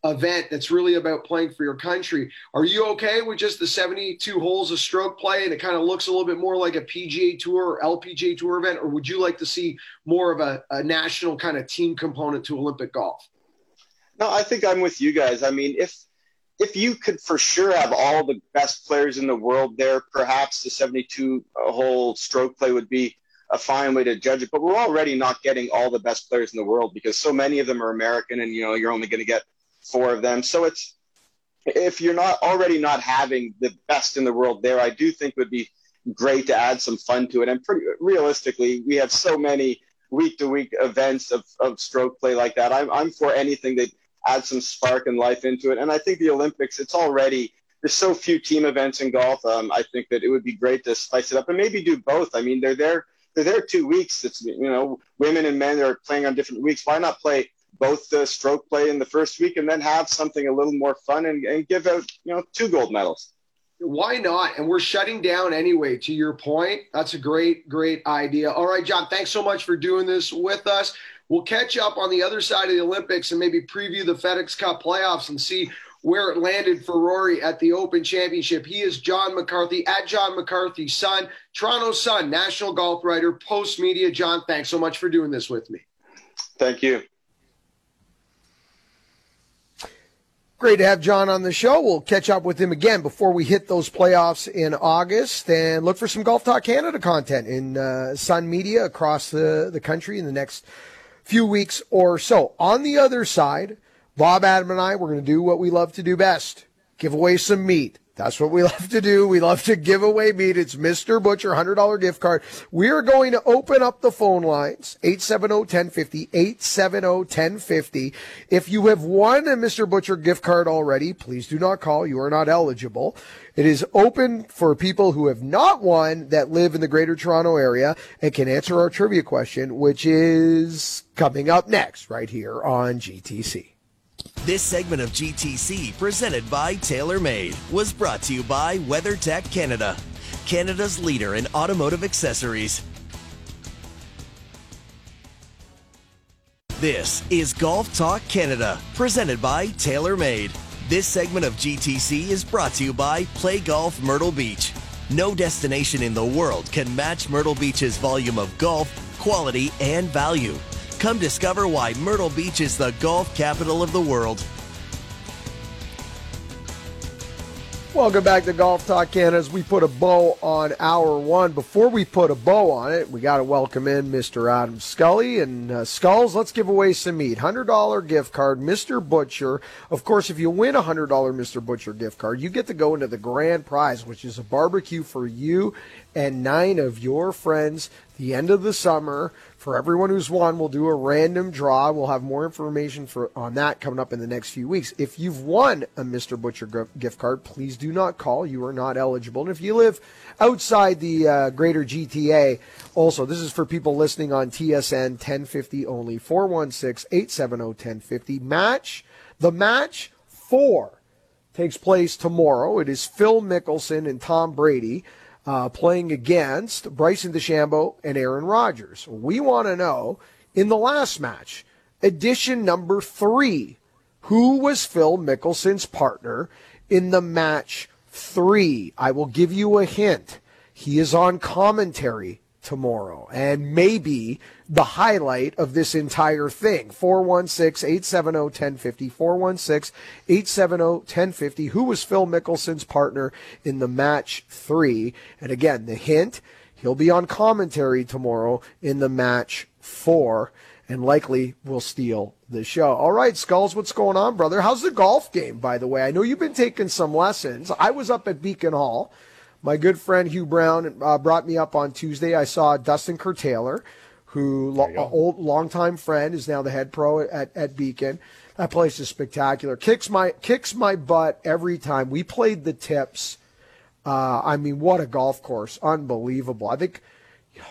event that's really about playing for your country. Are you okay with just the 72 holes of stroke play and it kind of looks a little bit more like a PGA Tour or LPGA Tour event? Or would you like to see more of a, a national kind of team component to Olympic golf? No, I think I'm with you guys. I mean, if if you could for sure have all the best players in the world there, perhaps the 72 uh, hole stroke play would be a fine way to judge it. But we're already not getting all the best players in the world because so many of them are American, and you know you're only going to get four of them. So it's if you're not already not having the best in the world there, I do think would be great to add some fun to it. And pretty realistically, we have so many week to week events of, of stroke play like that. I'm, I'm for anything that add some spark and life into it. And I think the Olympics, it's already there's so few team events in golf. Um, I think that it would be great to spice it up and maybe do both. I mean, they're there they're there two weeks. It's you know women and men are playing on different weeks. Why not play both the stroke play in the first week and then have something a little more fun and, and give out you know two gold medals? Why not? And we're shutting down anyway. To your point, that's a great, great idea. All right, John, thanks so much for doing this with us. We'll catch up on the other side of the Olympics and maybe preview the FedEx Cup playoffs and see where it landed for Rory at the Open Championship. He is John McCarthy at John McCarthy's son, Toronto Sun, national golf writer, post media. John, thanks so much for doing this with me. Thank you. Great to have John on the show. We'll catch up with him again before we hit those playoffs in August and look for some Golf Talk Canada content in uh, Sun Media across the, the country in the next few weeks or so. On the other side, Bob, Adam, and I, we're going to do what we love to do best give away some meat. That's what we [LAUGHS] love to do. We love to give away meat. It's Mr. Butcher, $100 gift card. We are going to open up the phone lines, 870-1050, 870-1050. If you have won a Mr. Butcher gift card already, please do not call. You are not eligible. It is open for people who have not won that live in the greater Toronto area and can answer our trivia question, which is coming up next right here on GTC. This segment of GTC, presented by TaylorMade, was brought to you by WeatherTech Canada, Canada's leader in automotive accessories. This is Golf Talk Canada, presented by TaylorMade. This segment of GTC is brought to you by Play Golf Myrtle Beach. No destination in the world can match Myrtle Beach's volume of golf, quality, and value. Come discover why Myrtle Beach is the golf capital of the world. Welcome back to Golf Talk Canada. As we put a bow on hour one, before we put a bow on it, we got to welcome in Mr. Adam Scully and uh, Skulls. Let's give away some meat. Hundred dollar gift card, Mr. Butcher. Of course, if you win a hundred dollar Mr. Butcher gift card, you get to go into the grand prize, which is a barbecue for you and nine of your friends. The end of the summer for everyone who's won, we'll do a random draw. We'll have more information for on that coming up in the next few weeks. If you've won a Mr. Butcher gift card, please do not call. You are not eligible. And if you live outside the uh, greater GTA, also, this is for people listening on TSN 1050 only. 416 870 1050. Match. The match four takes place tomorrow. It is Phil Mickelson and Tom Brady uh, playing against Bryson DeChambeau and Aaron Rodgers. We want to know in the last match, edition number three, who was Phil Mickelson's partner in the match three? I will give you a hint. He is on commentary tomorrow and maybe the highlight of this entire thing. 416-870-1050, 416-870-1050. Who was Phil Mickelson's partner in the match three? And again, the hint, he'll be on commentary tomorrow in the match four and likely will steal the show. All right, Skulls, what's going on, brother? How's the golf game, by the way? I know you've been taking some lessons. I was up at Beacon Hall. My good friend Hugh Brown uh, brought me up on Tuesday. I saw Dustin Curtailor who lo- old longtime friend is now the head pro at, at Beacon. That place is spectacular. Kicks my kicks my butt every time. We played the tips. Uh, I mean, what a golf course! Unbelievable. I think,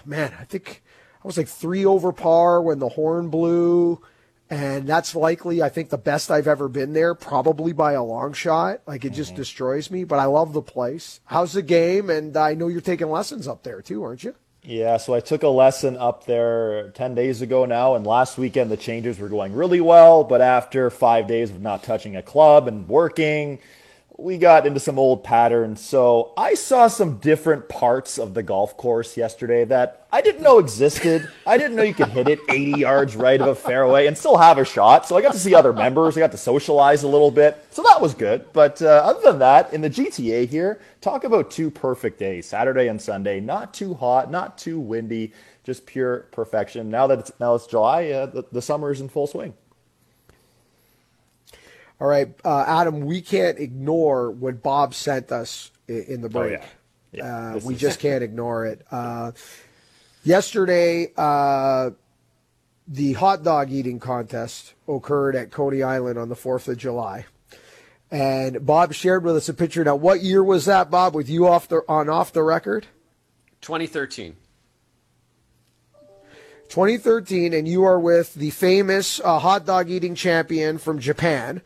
man, I think I was like three over par when the horn blew, and that's likely I think the best I've ever been there, probably by a long shot. Like it just mm-hmm. destroys me, but I love the place. How's the game? And I know you're taking lessons up there too, aren't you? Yeah, so I took a lesson up there 10 days ago now, and last weekend the changes were going really well, but after five days of not touching a club and working, we got into some old patterns. So I saw some different parts of the golf course yesterday that I didn't know existed. I didn't know you could hit it 80 yards right of a fairway and still have a shot. So I got to see other members. I got to socialize a little bit. So that was good. But uh, other than that, in the GTA here, talk about two perfect days, Saturday and Sunday. Not too hot, not too windy, just pure perfection. Now that it's, now it's July, uh, the, the summer is in full swing. All right, uh, Adam, we can't ignore what Bob sent us in the break. Oh, yeah. Yeah, uh, we is... just [LAUGHS] can't ignore it. Uh, yesterday, uh, the hot dog eating contest occurred at Coney Island on the 4th of July. And Bob shared with us a picture. Now, what year was that, Bob, with you off the, on off the record? 2013. 2013, and you are with the famous uh, hot dog eating champion from Japan.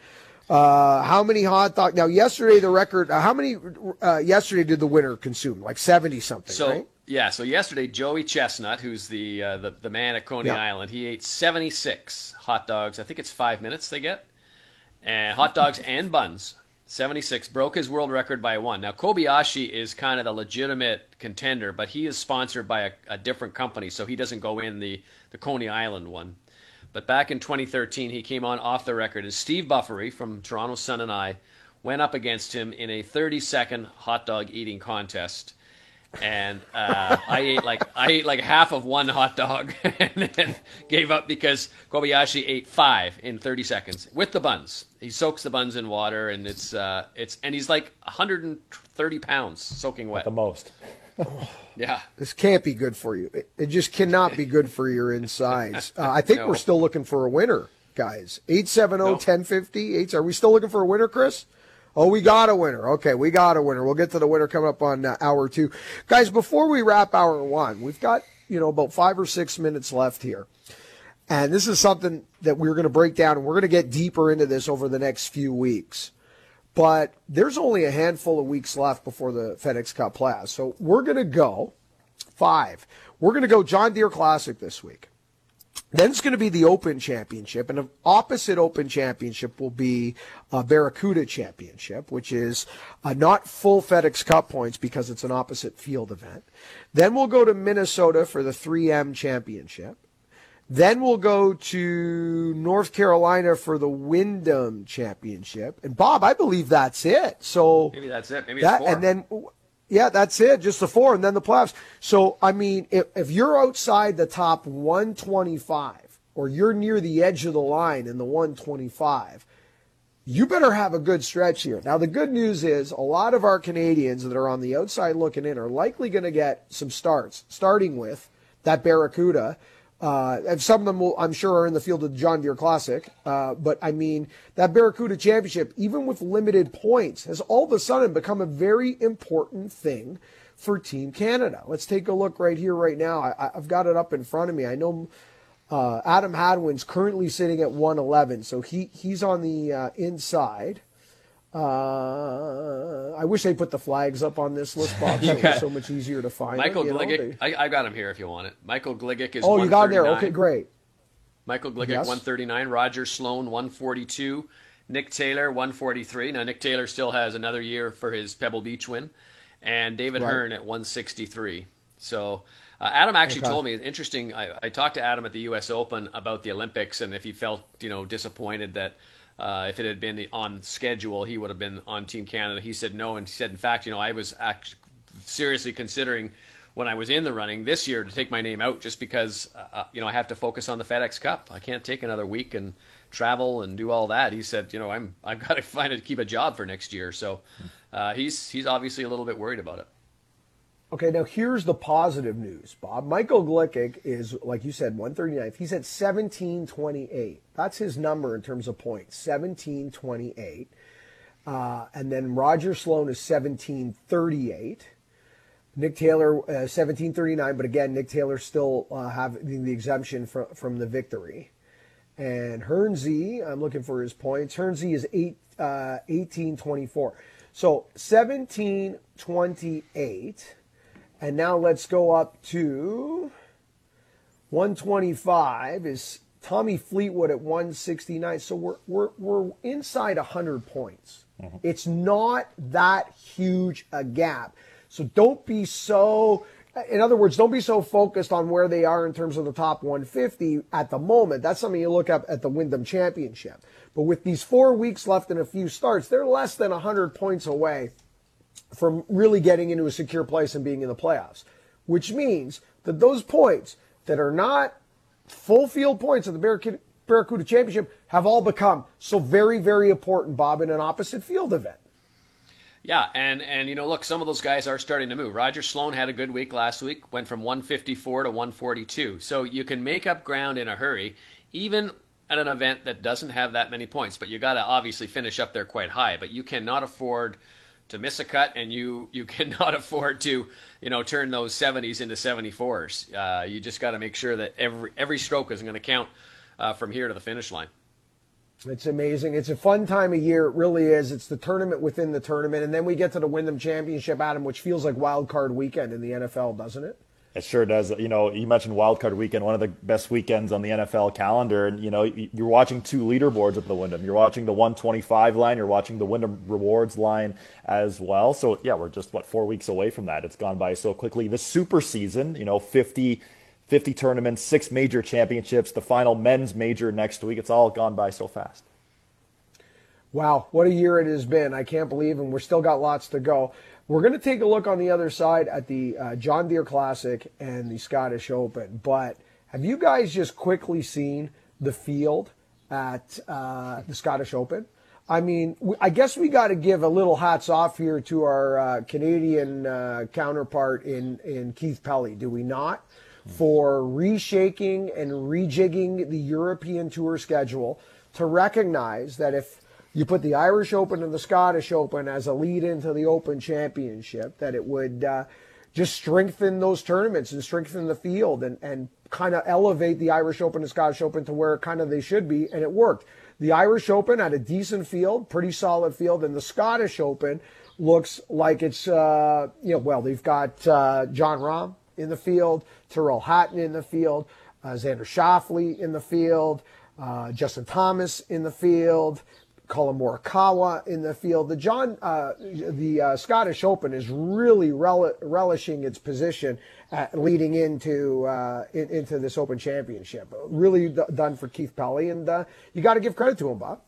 Uh, how many hot dog? Now, yesterday the record. Uh, how many? Uh, yesterday did the winner consume? Like seventy something. So right? yeah. So yesterday, Joey Chestnut, who's the uh, the the man at Coney yeah. Island, he ate seventy six hot dogs. I think it's five minutes they get, and hot dogs [LAUGHS] and buns. 76 broke his world record by one. Now Kobayashi is kind of the legitimate contender, but he is sponsored by a, a different company, so he doesn't go in the the Coney Island one. But back in 2013, he came on off the record as Steve Buffery from Toronto Sun and I went up against him in a 30 second hot dog eating contest. And uh, I ate like I ate like half of one hot dog [LAUGHS] and then gave up because Kobayashi ate five in 30 seconds with the buns. He soaks the buns in water and it's uh, it's and he's like 130 pounds soaking wet. the most. [LAUGHS] yeah. This can't be good for you. It, it just cannot be good for your insides. Uh, I think No. we're still looking for a winner, guys. 870 No. 1050. Eight, are we still looking for a winner, Chris? Oh, we got a winner. Okay, we got a winner. We'll get to the winner coming up on uh, hour two. Guys, before we wrap hour one, we've got, you know, about five or six minutes left here. And this is something that we're going to break down and we're going to get deeper into this over the next few weeks. But there's only a handful of weeks left before the FedEx Cup playoffs. So we're going to go five. We're going to go John Deere Classic this week. Then it's going to be the Open Championship, and the opposite Open Championship will be a Barracuda Championship, which is uh, not full FedEx Cup points because it's an opposite field event. Then we'll go to Minnesota for the 3M Championship. Then we'll go to North Carolina for the Wyndham Championship. And Bob, I believe that's it. So Maybe that's it. Maybe that it's four. and then yeah, that's it. Just the four, and then the playoffs. So I mean, if, if you're outside the top 125, or you're near the edge of the line in the 125, you better have a good stretch here. Now, the good news is a lot of our Canadians that are on the outside looking in are likely going to get some starts, starting with that Barracuda. Uh, and some of them will, I'm sure, are in the field of the John Deere Classic. Uh, but I mean, that Barracuda Championship, even with limited points, has all of a sudden become a very important thing for Team Canada. Let's take a look right here, right now. I, I've got it up in front of me. I know uh, Adam Hadwin's currently sitting at 111, so he he's on the uh, inside. Uh, I wish they put the flags up on this list, box. so [LAUGHS] it was so much easier to find. Michael them. Gligic, They- I, I got him here if you want it. Michael Gligic is oh, you got there. Okay, great. Michael Gligic, Yes. 139. Roger Sloan, 142. Nick Taylor, 143. Now, Nick Taylor still has another year for his Pebble Beach win. And David Right. Hearn at 163. So, uh, Adam actually Okay. told me, interesting. I, I talked to Adam at the U.S. Open about the Olympics and if he felt, you know, disappointed that uh, if it had been on schedule, he would have been on Team Canada. He said no. And he said, in fact, you know, I was actually seriously considering when I was in the running this year to take my name out just because uh, you know I have to focus on the FedEx Cup. I can't take another week and travel and do all that. He said, you know, I'm I've got to [LAUGHS] find a keep a job for next year. So uh, he's he's obviously a little bit worried about it. Okay, now here's the positive news, Bob. Michael Gligic, like you said, 139th. He's at 1728. That's his number in terms of points, 1728. Uh, and then Roger Sloan is 1738. Nick Taylor, uh, 1739, but again, Nick Taylor still uh, having the exemption from, from the victory. And Hernsey, I'm looking for his points. Hernsey is eight, uh, 1824. So 1728. And now let's go up to 125 is Tommy Fleetwood at 169. So we're we're we're inside 100 points. Mm-hmm. It's not that huge a gap. So don't be so in other words, don't be so focused on where they are in terms of the top 150 at the moment. That's something you look up at the Wyndham Championship. But with these 4 weeks left and a few starts, they're less than 100 points away from really getting into a secure place and being in the playoffs, which means that those points that are not full field points of the Barracuda, Barracuda Championship have all become so very, very important, Bob, in an opposite field event. Yeah, and and you know, look, some of those guys are starting to move. Roger Sloan had a good week last week, went from 154 to 142. So you can make up ground in a hurry, even at an event that doesn't have that many points. But you got to obviously finish up there quite high. But you cannot afford to miss a cut, and you you [LAUGHS] cannot afford to you know turn those 70s into 74s. Uh, you just got to make sure that every every stroke is going to count uh, from here to the finish line. It's amazing. It's a fun time of year. It really is. It's the tournament within the tournament. And then we get to the Wyndham Championship, Adam, which feels like wild card weekend in the NFL, doesn't it? It sure does. You know, you mentioned Wild Card Weekend, one of the best weekends on the NFL calendar, and you know, you're watching two leaderboards at the Wyndham. You're watching the 125 line. You're watching the Wyndham Rewards line as well. So yeah, we're just what four weeks away from that. It's gone by so quickly. The super season, you know, 50 50 tournaments, six major championships, the final men's major next week. It's all gone by so fast. Wow, what a year it has been. I can't believe, and we're still got lots to go. We're going to take a look on the other side at the uh, John Deere Classic and the Scottish Open. But have you guys just quickly seen the field at uh, the Scottish Open? I mean, I guess we got to give a little hats off here to our uh, Canadian uh, counterpart in, in Keith Pelley, do we not? For reshaking and rejigging the European Tour schedule to recognize that if you put the Irish Open and the Scottish Open as a lead into the Open Championship, that it would uh, just strengthen those tournaments and strengthen the field and, and kind of elevate the Irish Open and Scottish Open to where kind of they should be, and it worked. The Irish Open had a decent field, pretty solid field, and the Scottish Open looks like it's, uh, you know, well, they've got uh, Jon Rahm in the field, Tyrrell Hatton in the field, uh, Xander Schauffele in the field, uh, Justin Thomas in the field. Collin Morikawa in the field. The John, uh, the uh, Scottish Open is really rel- relishing its position leading into uh, in, into this Open Championship. Really d- done for Keith Pelley, and uh, you got to give credit to him, Bob.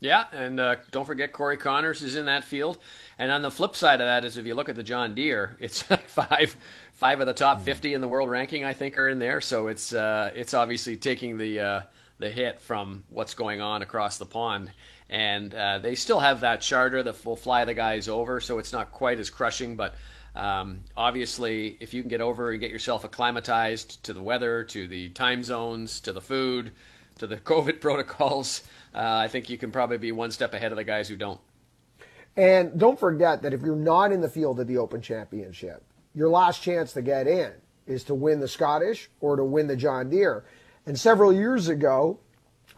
Yeah, and uh, don't forget Corey Conners is in that field. And on the flip side of that is if you look at the John Deere, it's [LAUGHS] five five of the top 50 in the world ranking, I think, are in there. So it's it's obviously taking the the hit from what's going on across the pond. And uh, they still have that charter that will fly the guys over, so it's not quite as crushing. But um, obviously, if you can get over and get yourself acclimatized to the weather, to the time zones, to the food, to the [LAUGHS] COVID protocols, uh, I think you can probably be one step ahead of the guys who don't. And don't forget that if you're not in the field of the Open Championship, your last chance to get in is to win the Scottish or to win the John Deere. And several years ago,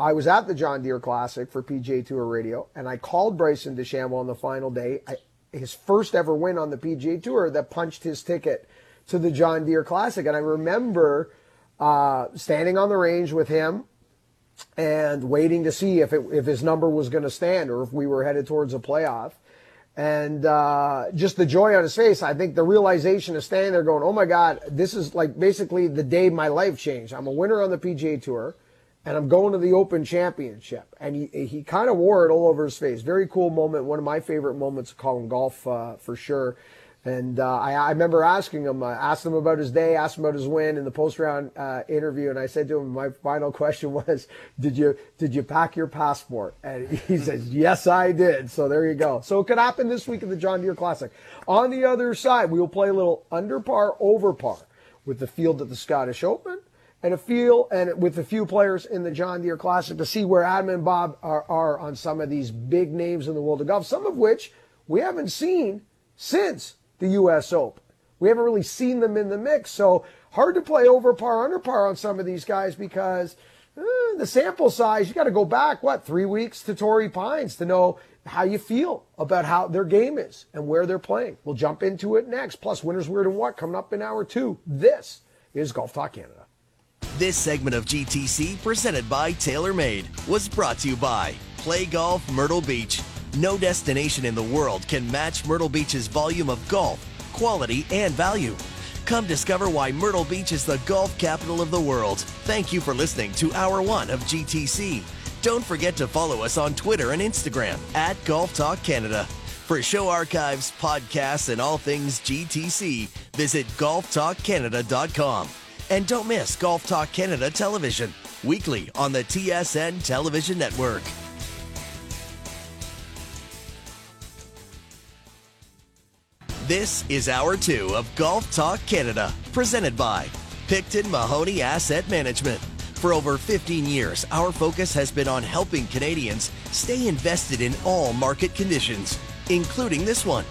I was at the John Deere Classic for PGA Tour Radio, and I called Bryson DeChambeau on the final day, I, his first ever win on the PGA Tour, that punched his ticket to the John Deere Classic. And I remember uh, standing on the range with him and waiting to see if it, if his number was going to stand or if we were headed towards a playoff and uh, just the joy on his face. I think the realization of standing there going, "Oh my God, this is like basically the day my life changed." I'm a winner on the PGA Tour, and I'm going to the Open Championship. And he he kind of wore it all over his face. Very cool moment. One of my favorite moments of calling golf uh, for sure. And uh, I, I, remember asking him, uh, asked him about his day, asked him about his win in the post round uh, interview, and I said to him, my final [LAUGHS] question was, "Did you did you pack your passport?" And [LAUGHS] he says, "Yes, I did." So there you go. So it could happen this week at the John Deere Classic. On the other side, we will play a little under par, over par with the field at the Scottish Open and a feel and with a few players in the John Deere Classic to see where Adam and Bob are, are on some of these big names in the world of golf, some of which we haven't seen since the U.S. Open. We haven't really seen them in the mix, so hard to play over par, under par on some of these guys because eh, the sample size, you got to go back, what, three weeks to Torrey Pines to know how you feel about how their game is and where they're playing. We'll jump into it next. Plus, Winners Weird and What coming up in hour two. This is Golf Talk Canada. This segment of GTC, presented by TaylorMade, was brought to you by Play Golf Myrtle Beach. No destination in the world can match Myrtle Beach's volume of golf, quality, and value. Come discover why Myrtle Beach is the golf capital of the world. Thank you for listening to Hour 1 of GTC. Don't forget to follow us on Twitter and Instagram at Golf Talk Canada. For show archives, podcasts, and all things GTC, visit golftalkcanada.com. And don't miss Golf Talk Canada television, weekly on the TSN television network. This is Hour 2 of Golf Talk Canada, presented by Picton Mahoney Asset Management. For over 15 years, our focus has been on helping Canadians stay invested in all market conditions, including this one.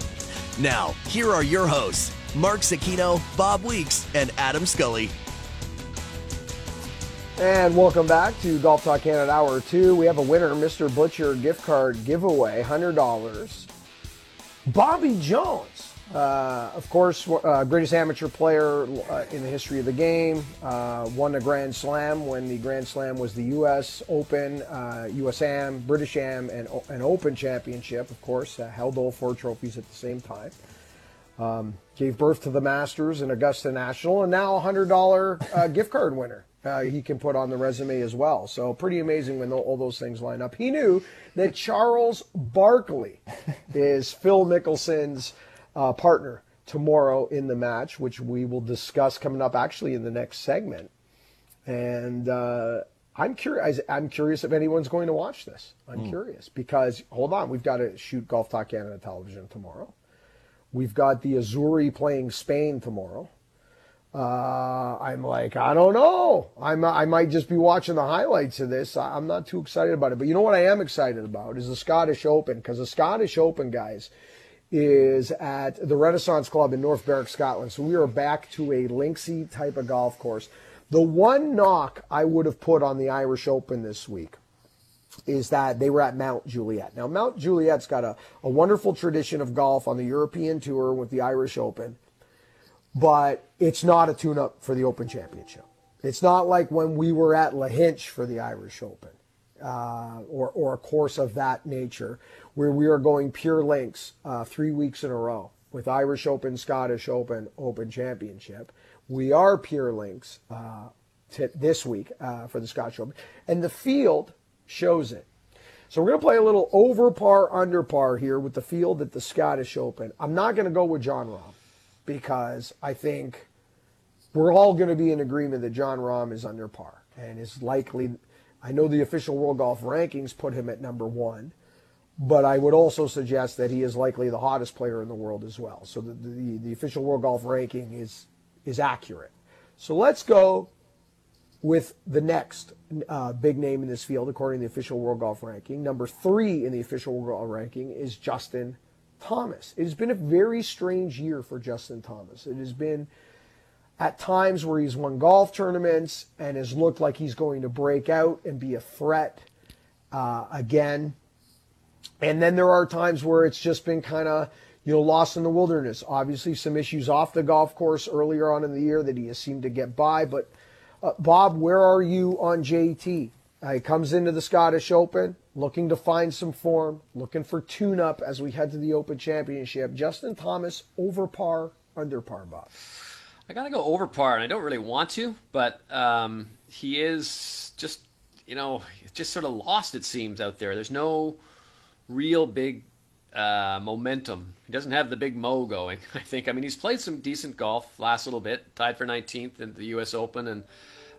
Now, here are your hosts, Mark Zecchino, Bob Weeks, and Adam Scully. And welcome back to Golf Talk Canada Hour 2. We have a winner, Mr. Butcher gift card giveaway, $100. Bobby Jones uh, of course, uh, greatest amateur player uh, in the history of the game. Uh, won a Grand Slam when the Grand Slam was the U.S. Open, USAM, uh, British Am, and an Open Championship. Of course, uh, held all four trophies at the same time. Um, gave birth to the Masters and Augusta National, and now a hundred dollar uh, gift card winner. Uh, he can put on the resume as well. So pretty amazing when all those things line up. He knew that Charles Barkley is Phil Mickelson's uh, partner tomorrow in the match, which we will discuss coming up actually in the next segment. And uh, I'm curious. I'm curious if anyone's going to watch this. I'm mm. curious because hold on, we've got to shoot Golf Talk Canada television tomorrow. We've got the Azzurri playing Spain tomorrow. Uh, I'm like, I don't know. I'm, I might just be watching the highlights of this. I'm not too excited about it. But you know what I am excited about is the Scottish Open because the Scottish Open, guys, is at the Renaissance Club in North Berwick, Scotland. So we are back to a linksy type of golf course. The one knock I would have put on the Irish Open this week is that they were at Mount Juliet. Now, Mount Juliet's got a, a wonderful tradition of golf on the European Tour with the Irish Open, but it's not a tune up for the Open Championship. It's not like when we were at Lahinch for the Irish Open uh, or, or a course of that nature, where we are going pure links uh, three weeks in a row with Irish Open, Scottish Open, Open Championship. We are pure links uh, this week uh, for the Scottish Open. And the field shows it. So we're going to play a little over par, under par here with the field at the Scottish Open. I'm not going to go with Jon Rahm because I think we're all going to be in agreement that Jon Rahm is under par and is likely. I know the official World Golf rankings put him at number one, but I would also suggest that he is likely the hottest player in the world as well. So the, the, the official World Golf ranking is is accurate. So let's go with the next uh, big name in this field, according to the official World Golf Ranking. Number three in the official World Golf Ranking is Justin Thomas. It has been a very strange year for Justin Thomas. It has been at times where he's won golf tournaments and has looked like he's going to break out and be a threat uh, again. And then there are times where it's just been kind of you know, lost in the wilderness. Obviously, some issues off the golf course earlier on in the year that he has seemed to get by, but uh, Bob, where are you on JT? Uh, he comes into the Scottish Open looking to find some form, looking for tune up as we head to the Open Championship. Justin Thomas, over par, under par, Bob. I got to go over par, and I don't really want to, but um, he is just, you know, just sort of lost, it seems, out there. There's no real big uh, momentum. He doesn't have the big mo going. [LAUGHS] I think. I mean, he's played some decent golf last little bit. Tied for 19th in the U.S. Open and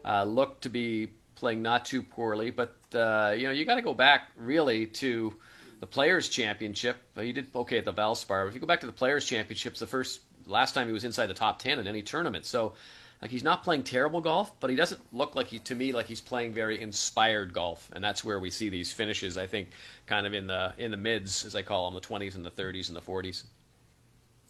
uh, looked to be playing not too poorly. But uh, you know, you got to go back really to the Players Championship. He did okay at the Valspar. But if you go back to the Players Championships, the first last time he was inside the top 10 in any tournament. So like he's not playing terrible golf, but he doesn't look like he to me like he's playing very inspired golf, and that's where we see these finishes. I think kind of in the in the mids, as I call them, the 20s and the 30s and the 40s.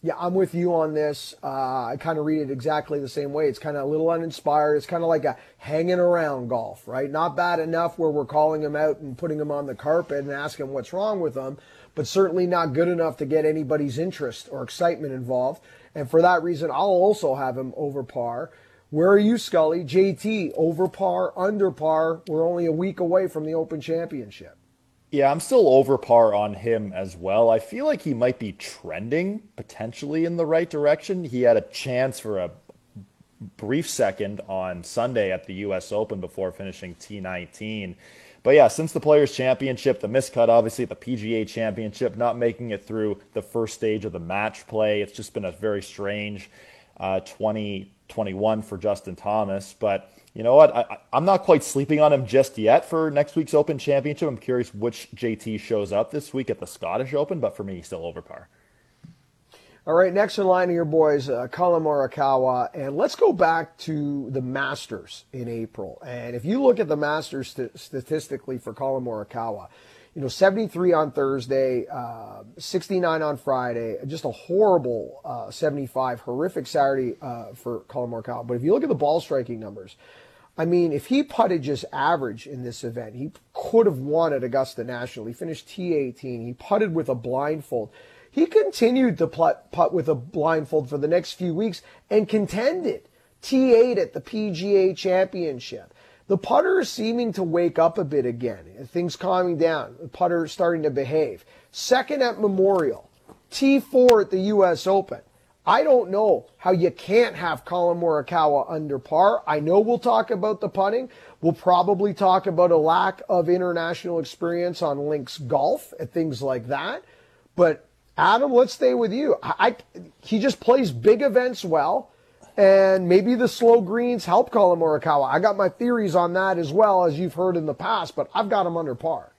Yeah, I'm with you on this. Uh, I kind of read it exactly the same way. It's kind of a little uninspired. It's kind of like a hanging around golf, right? Not bad enough where we're calling him out and putting him on the carpet and asking what's wrong with him, but certainly not good enough to get anybody's interest or excitement involved. And for that reason, I'll also have him over par. Where are you, Scully? JT, over par, under par. We're only a week away from the Open Championship. Yeah, I'm still over par on him as well. I feel like he might be trending potentially in the right direction. He had a chance for a brief second on Sunday at the U.S. Open before finishing T19. But yeah, since the Players' Championship, the miscut, obviously, the PGA Championship, not making it through the first stage of the match play, it's just been a very strange uh, 2021 for Justin Thomas. But you know what? I, am not quite sleeping on him just yet for next week's Open Championship. I'm curious which JT shows up this week at the Scottish Open, but for me, he's still over par. All right, next in line here, boys, uh, Collin Morikawa, and let's go back to the Masters in April. And if you look at the Masters st- statistically for Collin Morikawa, you know, 73 on Thursday, uh, 69 on Friday, just a horrible uh, 75, horrific Saturday uh, for Collin Morikawa. But if you look at the ball striking numbers, I mean, if he putted just average in this event, he could have won at Augusta National. He finished T18. He putted with a blindfold. He continued to putt, putt with a blindfold for the next few weeks and contended T8 at the PGA Championship. The putter is seeming to wake up a bit again. Things calming down. The putter starting to behave. Second at Memorial. T4 at the U.S. Open. I don't know how you can't have Collin Morikawa under par. I know we'll talk about the putting. We'll probably talk about a lack of international experience on links golf and things like that. But Adam, let's stay with you. I, I he just plays big events well, and maybe the slow greens help Collin Morikawa. I got my theories on that as well as you've heard in the past, but I've got him under par.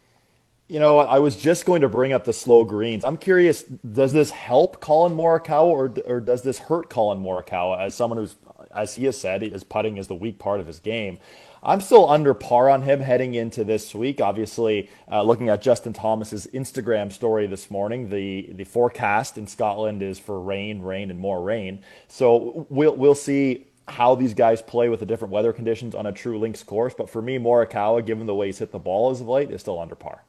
You know, I was just going to bring up the slow greens. I'm curious, does this help Collin Morikawa or, or does this hurt Collin Morikawa as someone who's, as he has said, his putting is the weak part of his game? I'm still under par on him heading into this week. Obviously, uh, looking at Justin Thomas's Instagram story this morning, the the forecast in Scotland is for rain, rain, and more rain. So we'll we'll see how these guys play with the different weather conditions on a true links course. But for me, Morikawa, given the way he's hit the ball as of late, is still under par.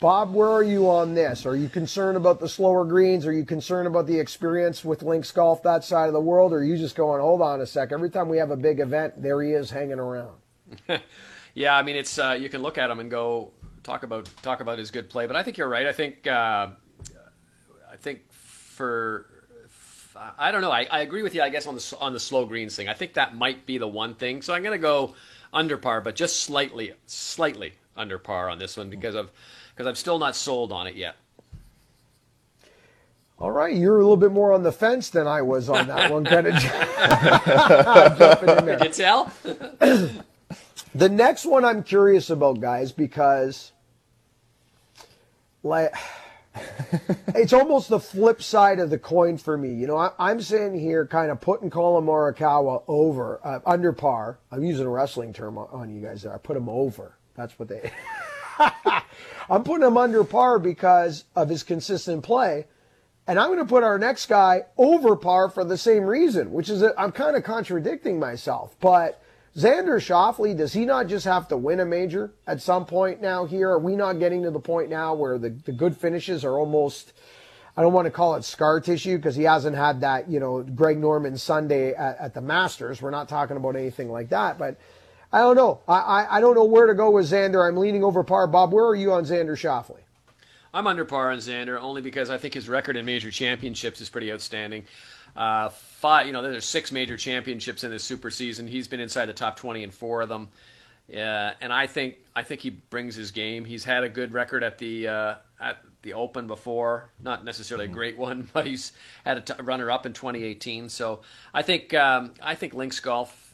Bob, where are you on this? Are you concerned about the slower greens? Are you concerned about the experience with links golf that side of the world? Or are you just going, hold on a sec? Every time we have a big event, there he is hanging around. [LAUGHS] yeah, I mean, it's uh, you can look at him and go talk about talk about his good play, but I think you're right. I think uh, I think for I don't know. I, I agree with you. I guess on the on the slow greens thing, I think that might be the one thing. So I'm going to go under par, but just slightly, slightly under par on this one because of because I'm still not sold on it yet. All right, you're a little bit more on the fence than I was on that one, kind of [LAUGHS] jumping in there. Did you tell? the next one I'm curious about, guys, because like it's almost the flip side of the coin for me. You know, I, am sitting here kind of putting Collin Morikawa over uh, under par. I'm using a wrestling term on, on you guys there. I put him over. That's what they. [LAUGHS] [LAUGHS] I'm putting him under par because of his consistent play. And I'm going to put our next guy over par for the same reason, which is I'm kind of contradicting myself. But Xander Schauffele, does he not just have to win a major at some point now here? Are we not getting to the point now where the, the good finishes are almost, I don't want to call it scar tissue because he hasn't had that, you know, Greg Norman Sunday at, at the Masters. We're not talking about anything like that. But I don't know. I, I, I, don't know where to go with Xander. I'm leaning over par. Bob, where are you on Xander Schauffele? I'm under par on Xander only because I think his record in major championships is pretty outstanding. Uh, five, you know, there's six major championships in this super season. He's been inside the top 20 in four of them. Uh, and I think I think he brings his game. He's had a good record at the uh, at the Open before, not necessarily a great one, [LAUGHS] but he's had a t- runner up in 2018. So I think um, I think links golf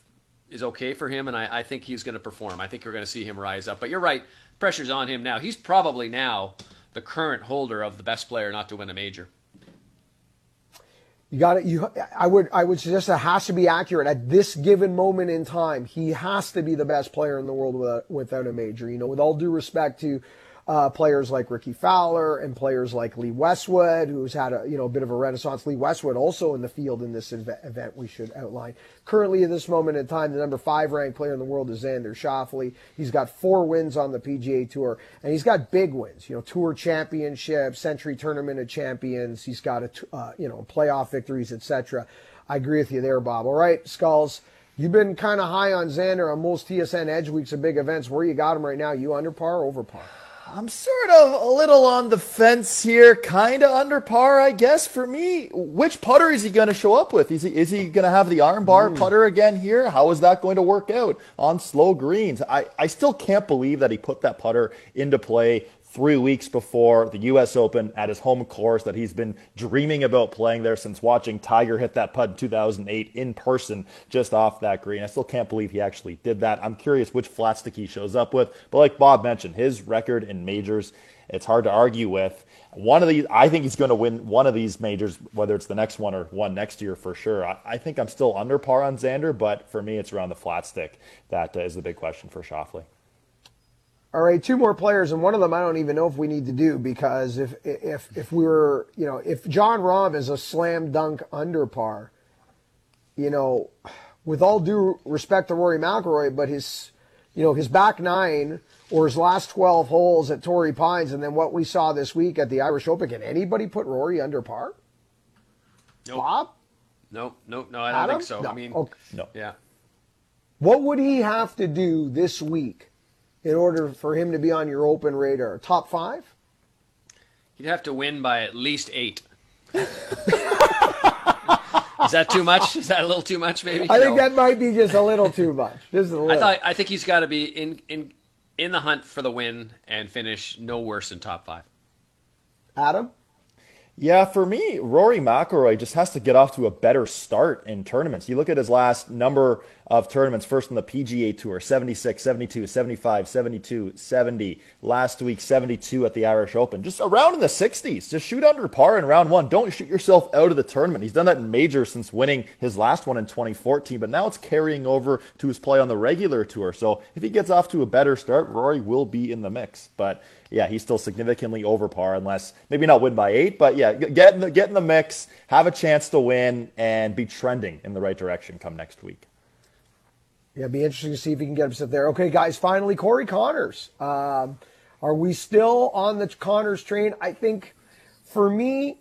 is okay for him, and I, I think he's going to perform. I think you're going to see him rise up. But you're right, pressure's on him now. He's probably now the current holder of the best player not to win a major. You got it. You, I would, I would suggest that has to be accurate at this given moment in time. He has to be the best player in the world without, without a major. You know, with all due respect to uh, players like Rickie Fowler and players like Lee Westwood, who's had a you know a bit of a renaissance. Lee Westwood also in the field in this event. We should outline. Currently, at this moment in time, the number five ranked player in the world is Xander Schauffele. He's got four wins on the PGA Tour, and he's got big wins. You know, Tour Championship, Sentry Tournament of Champions. He's got a uh, you know playoff victories, etc. I agree with you there, Bob. All right, Skulls. You've been kind of high on Xander on most TSN Edge weeks of big events. Where you got him right now? You under par, over par? I'm sort of a little on the fence here, kind of under par, I guess. For me, which putter is he going to show up with? Is he is he going to have the armbar mm. putter again here? How is that going to work out on slow greens? I, I still can't believe that he put that putter into play three weeks before the U.S. Open at his home course that he's been dreaming about playing there since watching Tiger hit that putt in 2008 in person just off that green. I still can't believe he actually did that. I'm curious which flat stick he shows up with. But like Bob mentioned, his record in majors, it's hard to argue with. One of these, I think he's going to win one of these majors, whether it's the next one or one next year for sure. I, I think I'm still under par on Xander, but for me, it's around the flat stick that uh, is the big question for Schauffele. All right, two more players, and one of them I don't even know if we need to do because if if if we were, you know, if Jon Rahm is a slam dunk under par, you know, with all due respect to Rory McIlroy, but his, you know, his back nine or his last twelve holes at Torrey Pines, and then what we saw this week at the Irish Open, can anybody put Rory under par? Nope. Bob? Nope, nope, no, I don't Adam? think so. No. I mean, okay. no, yeah. What would he have to do this week? In order for him to be on your open radar? Top five? He'd have to win by at least eight. Is that too much? Is that a little too much? Maybe. I think no. that might be just a little too much. Just a little. I thought. I think he's got to be in in in the hunt for the win and finish no worse than top five. Adam. Yeah, for me, Rory McIlroy just has to get off to a better start in tournaments. You look at his last number of tournaments, first on the PGA Tour, 76, 72, 75, 72, 70. Last week, 72 at the Irish Open. Just around in the 60s. Just shoot under par in round one. Don't shoot yourself out of the tournament. He's done that in majors since winning his last one in 2014, but now it's carrying over to his play on the regular tour. So if he gets off to a better start, Rory will be in the mix. But yeah, he's still significantly over par unless maybe not win by eight, but yeah, get in the, get in the mix, have a chance to win, and be trending in the right direction come next week. Yeah, be interesting to see if he can get himself there. Okay, guys, finally, Corey Conners. Um, are we still on the Conners train? I think for me,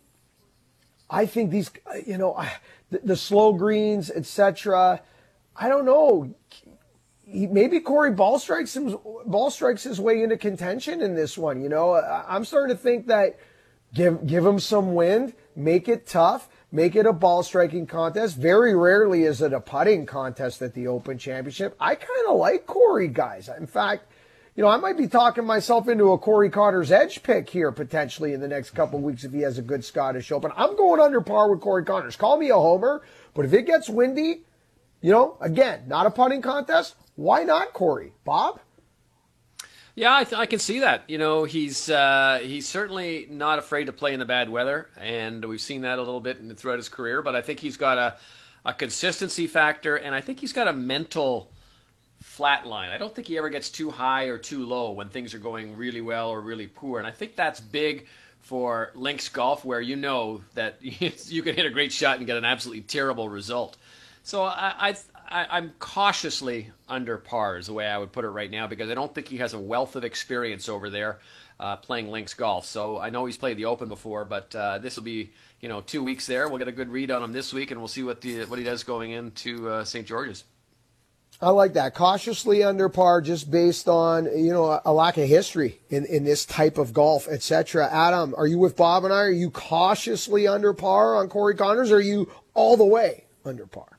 I think these, you know, the, the slow greens, etc. I don't know he, maybe Corey ball strikes him, ball strikes his way into contention in this one. You know, I'm starting to think that give give him some wind, make it tough, make it a ball striking contest. Very rarely is it a putting contest at the Open Championship. I kind of like Corey guys. In fact, you know, I might be talking myself into a Corey Conners edge pick here potentially in the next couple weeks if he has a good Scottish Open. I'm going under par with Corey Conners. Call me a homer, but if it gets windy, you know, again, not a putting contest. Why not Corey? Bob? Yeah, I, th- I, can see that. You know, he's uh, he's certainly not afraid to play in the bad weather, and we've seen that a little bit in, throughout his career. But I think he's got a, a consistency factor, and I think he's got a mental flat line. I don't think he ever gets too high or too low when things are going really well or really poor, and I think that's big for links golf, where you know that [LAUGHS] you can hit a great shot and get an absolutely terrible result. So I, I, I, am cautiously under par is the way I would put it right now because I don't think he has a wealth of experience over there uh, playing links golf. So I know he's played the Open before, but uh, this will be you know two weeks there. We'll get a good read on him this week, and we'll see what the what he does going into uh, St. George's. I like that. Cautiously under par, just based on you know a lack of history in, in this type of golf, etc. Adam, are you with Bob and I? Are you cautiously under par on Corey Conners? Or are you all the way under par?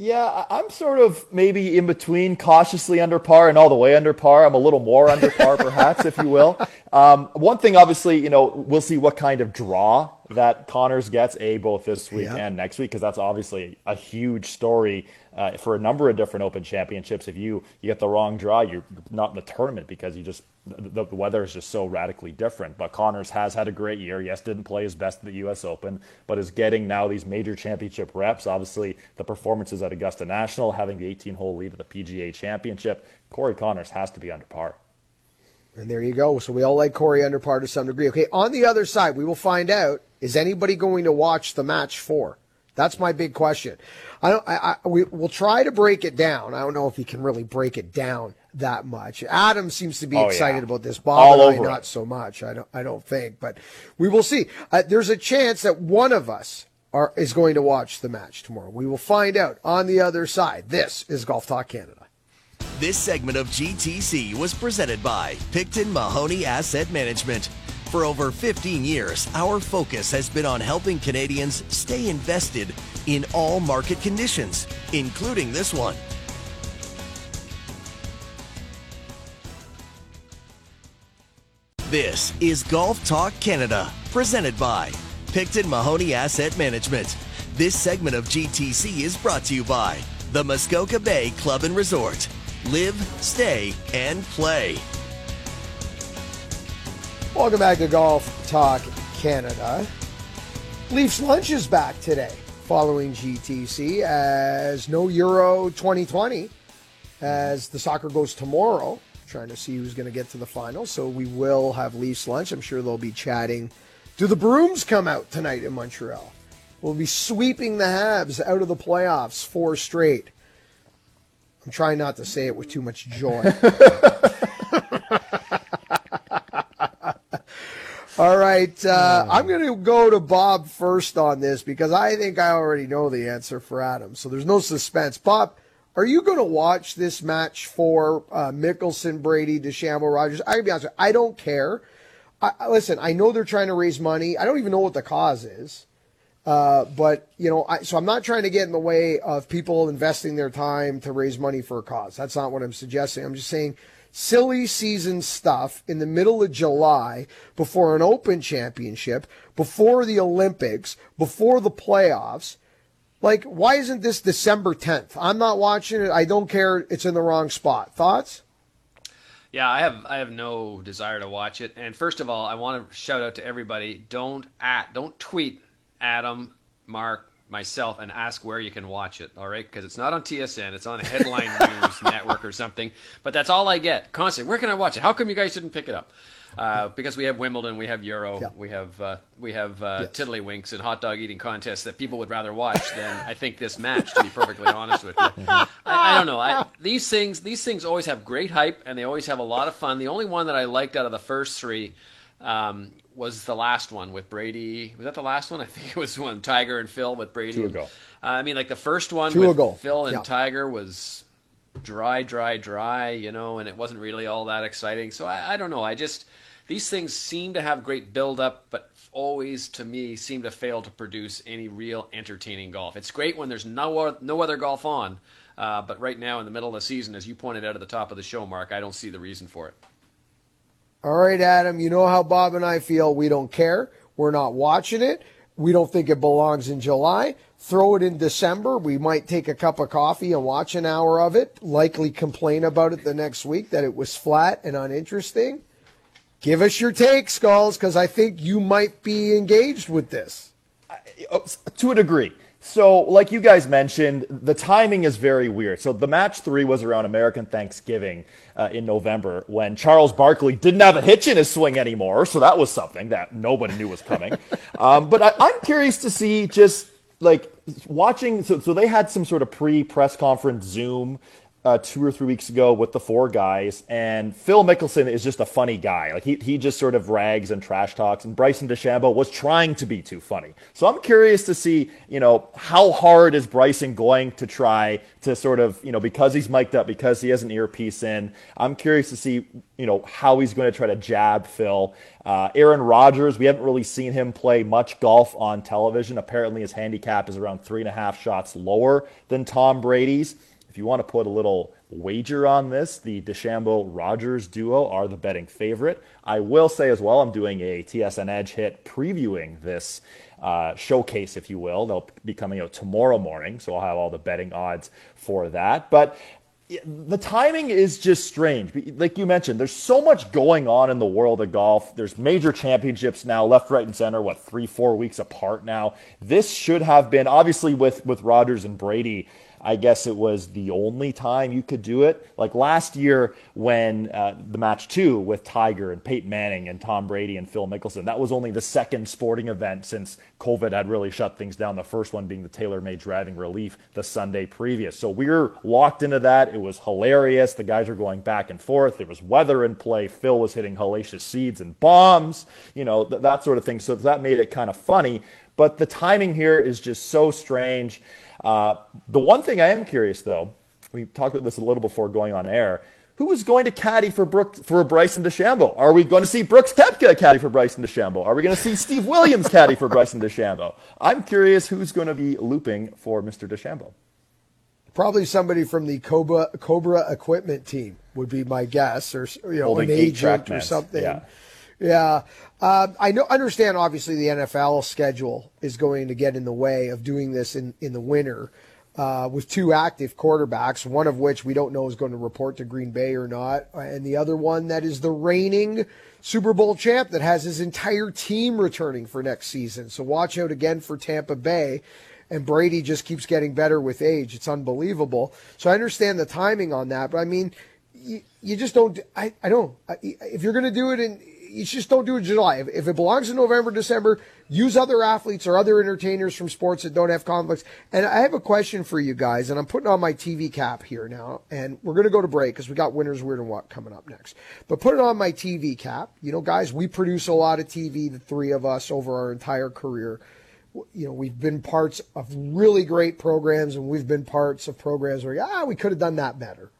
Yeah, I'm sort of maybe in between cautiously under par and all the way under par. I'm a little more under par, perhaps, if you will. Um, one thing, obviously, you know, we'll see what kind of draw that Conners gets, A, both this week yeah. and next week, because that's obviously a huge story uh, for a number of different Open Championships. If you, you get the wrong draw, you're not in the tournament because you just the, the weather is just so radically different. But Conners has had a great year. Yes, didn't play his best at the U.S. Open, but is getting now these major championship reps. Obviously, the performances at Augusta National, having the 18-hole lead at the PGA Championship. Corey Conners has to be under par. And there you go. So we all like Corey under par to some degree. Okay, on the other side, we will find out is anybody going to watch the match for? That's my big question. I don't. I, I we, will try to break it down. I don't know if he can really break it down that much. Adam seems to be oh, excited yeah. about this. Bob All and I, not it. so much. I don't. I don't think, but we will see. Uh, there's a chance that one of us are is going to watch the match tomorrow. We will find out on the other side. This is Golf Talk Canada. This segment of GTC was presented by Picton Mahoney Asset Management. For over 15 years, our focus has been on helping Canadians stay invested in all market conditions, including this one. This is Golf Talk Canada, presented by Picton Mahoney Asset Management. This segment of GTC is brought to you by the Muskoka Bay Club and Resort. Live, stay, and play. Welcome back to Golf Talk Canada. Leafs Lunch is back today following GTC as no Euro 2020 as the soccer goes tomorrow. Trying to see who's going to get to the final. So we will have Leafs Lunch. I'm sure they'll be chatting. Do the brooms come out tonight in Montreal? We'll be sweeping the Habs out of the playoffs four straight. I'm trying not to say it with too much joy. [LAUGHS] All right. Uh, I'm going to go to Bob first on this because I think I already know the answer for Adam. So there's no suspense. Bob, are you going to watch this match for uh, Mickelson, Brady, DeChambeau, Rodgers? I can be honest with you, I don't care. I, listen, I know they're trying to raise money. I don't even know what the cause is. Uh, but you know, I, so I'm not trying to get in the way of people investing their time to raise money for a cause. That's not what I'm suggesting. I'm just saying silly season stuff in the middle of July before an Open Championship, before the Olympics, before the playoffs. Like, why isn't this December 10th? I'm not watching it. I don't care. It's in the wrong spot. Thoughts? Yeah, I have I have no desire to watch it. And first of all, I want to shout out to everybody: don't at don't tweet Adam, Mark, myself, and ask where you can watch it. All right, because it's not on TSN; it's on a Headline [LAUGHS] News Network or something. But that's all I get constantly. Where can I watch it? How come you guys didn't pick it up? Uh, because we have Wimbledon, we have Euro, yeah. we have uh, we have uh, yes. tiddlywinks and hot dog eating contests that people would rather watch than I think this match. To be perfectly honest with you, I, I don't know. I, these things these things always have great hype and they always have a lot of fun. The only one that I liked out of the first three um, was the last one with Brady. Was that the last one? I think it was one Tiger and Phil with Brady. Two ago. Uh, I mean, like the first one Two with ago. Phil and yeah. Tiger was dry, dry, dry. You know, and it wasn't really all that exciting. So I, I don't know. I just these things seem to have great build up, but always to me seem to fail to produce any real entertaining golf. It's great when there's no no other golf on, uh, but right now in the middle of the season, as you pointed out at the top of the show, Mark, I don't see the reason for it. All right, Adam, you know how Bob and I feel. We don't care. We're not watching it. We don't think it belongs in July. Throw it in December. We might take a cup of coffee and watch an hour of it, likely complain about it the next week that it was flat and uninteresting. Give us your take, Skulls, because I think you might be engaged with this. To a degree. So, like you guys mentioned, the timing is very weird. So, the match three was around American Thanksgiving uh, in November when Charles Barkley didn't have a hitch in his swing anymore. So, that was something that nobody knew was coming. [LAUGHS] um, but I, I'm curious to see just like watching. So, so they had some sort of pre press conference Zoom uh, two or three weeks ago with the four guys, and Phil Mickelson is just a funny guy. Like he he just sort of rags and trash talks, and Bryson DeChambeau was trying to be too funny. So I'm curious to see, you know, how hard is Bryson going to try to sort of, you know, because he's mic'd up, because he has an earpiece in. I'm curious to see, you know, how he's going to try to jab Phil. Uh, Aaron Rodgers, we haven't really seen him play much golf on television. Apparently, his handicap is around three and a half shots lower than Tom Brady's. If you want to put a little wager on this, the DeChambeau Rodgers duo are the betting favorite. I will say as well, I'm doing a TSN Edge hit previewing this uh, showcase, if you will. They'll be coming out tomorrow morning, so I'll have all the betting odds for that. But the timing is just strange. Like you mentioned, there's so much going on in the world of golf. There's major championships now, left, right, and center. What three, four weeks apart now? This should have been obviously with with Rodgers and Brady. I guess it was the only time you could do it. Like last year when uh, the match two with Tiger and Peyton Manning and Tom Brady and Phil Mickelson, that was only the second sporting event since COVID had really shut things down. The first one being the TaylorMade driving relief the Sunday previous. So we were locked into that. It was hilarious. The guys were going back and forth. There was weather in play. Phil was hitting hellacious seeds and bombs, you know, th- that sort of thing. So that made it kind of funny. But the timing here is just so strange. Uh, the one thing I am curious, though, we talked about this a little before going on air. Who is going to caddy for Brooks, for Bryson DeChambeau? Are we going to see Brooks Koepka caddy for Bryson DeChambeau? Are we going to see Steve Williams caddy for Bryson DeChambeau? I'm curious who's going to be looping for Mr. DeChambeau. Probably somebody from the Cobra, Cobra equipment team would be my guess, or you know, Holding an agent or something. Yeah. Yeah, uh, I know. Understand. Obviously, the NFL schedule is going to get in the way of doing this in in the winter. Uh, with two active quarterbacks, one of which we don't know is going to report to Green Bay or not, and the other one that is the reigning Super Bowl champ that has his entire team returning for next season. So watch out again for Tampa Bay. And Brady just keeps getting better with age. It's unbelievable. So I understand the timing on that, but I mean, you, you just don't. I, I don't. If you're going to do it in you just don't do it in July. If, if, it belongs in November, December, use other athletes or other entertainers from sports that don't have conflicts. And I have a question for you guys, and I'm putting on my TV cap here now, and we're going to go to break because we got Winners Weird and What coming up next. But put it on my TV cap. You know, guys, we produce a lot of TV, the three of us, over our entire career. You know, we've been parts of really great programs, and we've been parts of programs where, ah, we could have done that better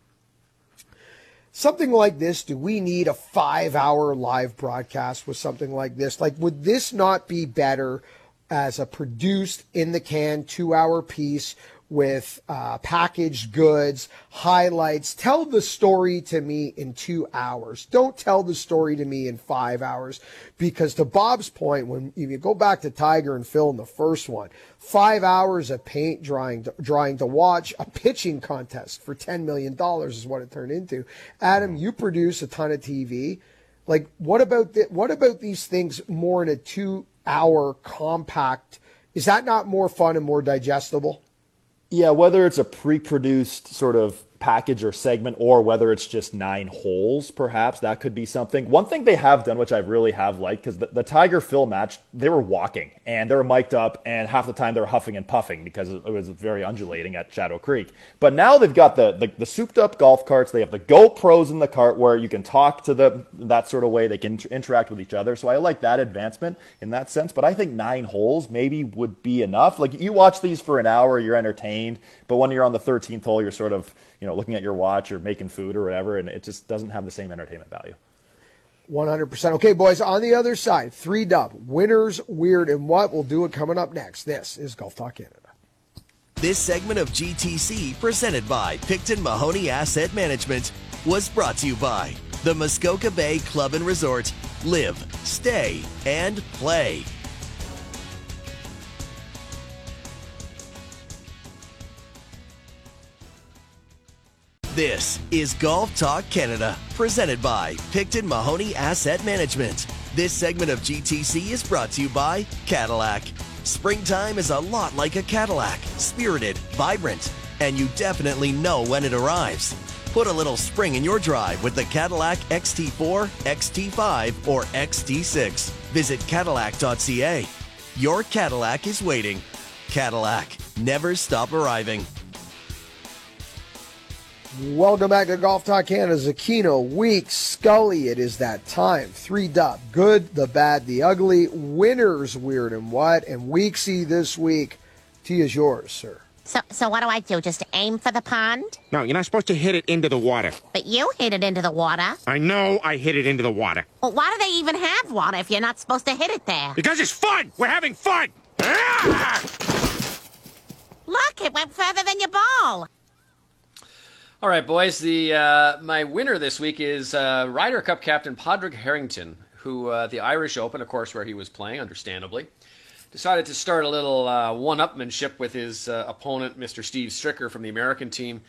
something like this, do we need a five hour live broadcast with something like this? Like, would this not be better as a produced in the can two hour piece with uh, packaged goods, highlights. Tell the story to me in two hours. Don't tell the story to me in five hours. Because to Bob's point, when you go back to Tiger and Phil in the first one, five hours of paint drying, drying to watch a pitching contest for $10 million is what it turned into. Adam, you produce a ton of TV. Like, what about the, what about these things more in a two hour compact? Is that not more fun and more digestible? Yeah, whether it's a pre-produced sort of package or segment or whether it's just nine holes perhaps that could be something. One thing they have done which i really have liked because the, the, tiger phil match they were walking and they were mic'd up and half the time they were huffing and puffing because it was very undulating at shadow creek. But now they've got the, the, the souped up golf carts they have the gopros in the cart where you can talk to them that sort of way they can interact with each other. So i like that advancement in that sense but i think nine holes maybe would be enough. Like you watch these for an hour you're entertained but when you're on the 13th hole you're sort of you know, looking at your watch or making food or whatever, and it just doesn't have the same entertainment value. 100%. Okay, boys, on the other side, three dub, winners, weird, and what? We'll do it coming up next. This is Golf Talk Canada. This segment of GTC, presented by Picton Mahoney Asset Management, was brought to you by the Muskoka Bay Club and Resort. Live, stay, and play. This is Golf Talk Canada, presented by Picton Mahoney Asset Management. This segment of GTC is brought to you by Cadillac. Springtime is a lot like a Cadillac, spirited, vibrant, and you definitely know when it arrives. Put a little spring in your drive with the Cadillac XT4, XT5, or XT6. Visit Cadillac.ca. Your Cadillac is waiting. Cadillac, never stop arriving. Welcome back to Golf Talk Canada. Zecchino, Week, Scully. It is that time. Three dub. Good, the bad, the ugly. Winners, weird and what. And Weeksy this week. Tee is yours, sir. So, so what do I do? Just aim for the pond? No, you're not supposed to hit it into the water. But you hit it into the water. I know I hit it into the water. Well, why do they even have water if you're not supposed to hit it there? Because it's fun! We're having fun! Ah! Look, it went further than your ball. All right, boys. The uh, my winner this week is uh, Ryder Cup captain Padraig Harrington, who uh, the Irish Open, of course, where he was playing, understandably, decided to start a little uh, one-upmanship with his uh, opponent, Mr. Steve Stricker from the American team,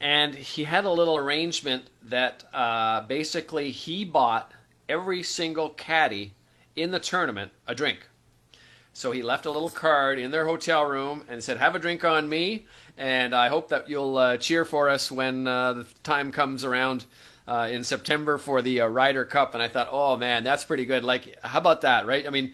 and he had a little arrangement that uh, basically he bought every single caddy in the tournament a drink. So he left a little card in their hotel room and said, "Have a drink on me." and I hope that you'll uh, cheer for us when uh, the time comes around uh, in September for the uh, Ryder Cup. And I thought, oh man, that's pretty good. Like, how about that, right? I mean,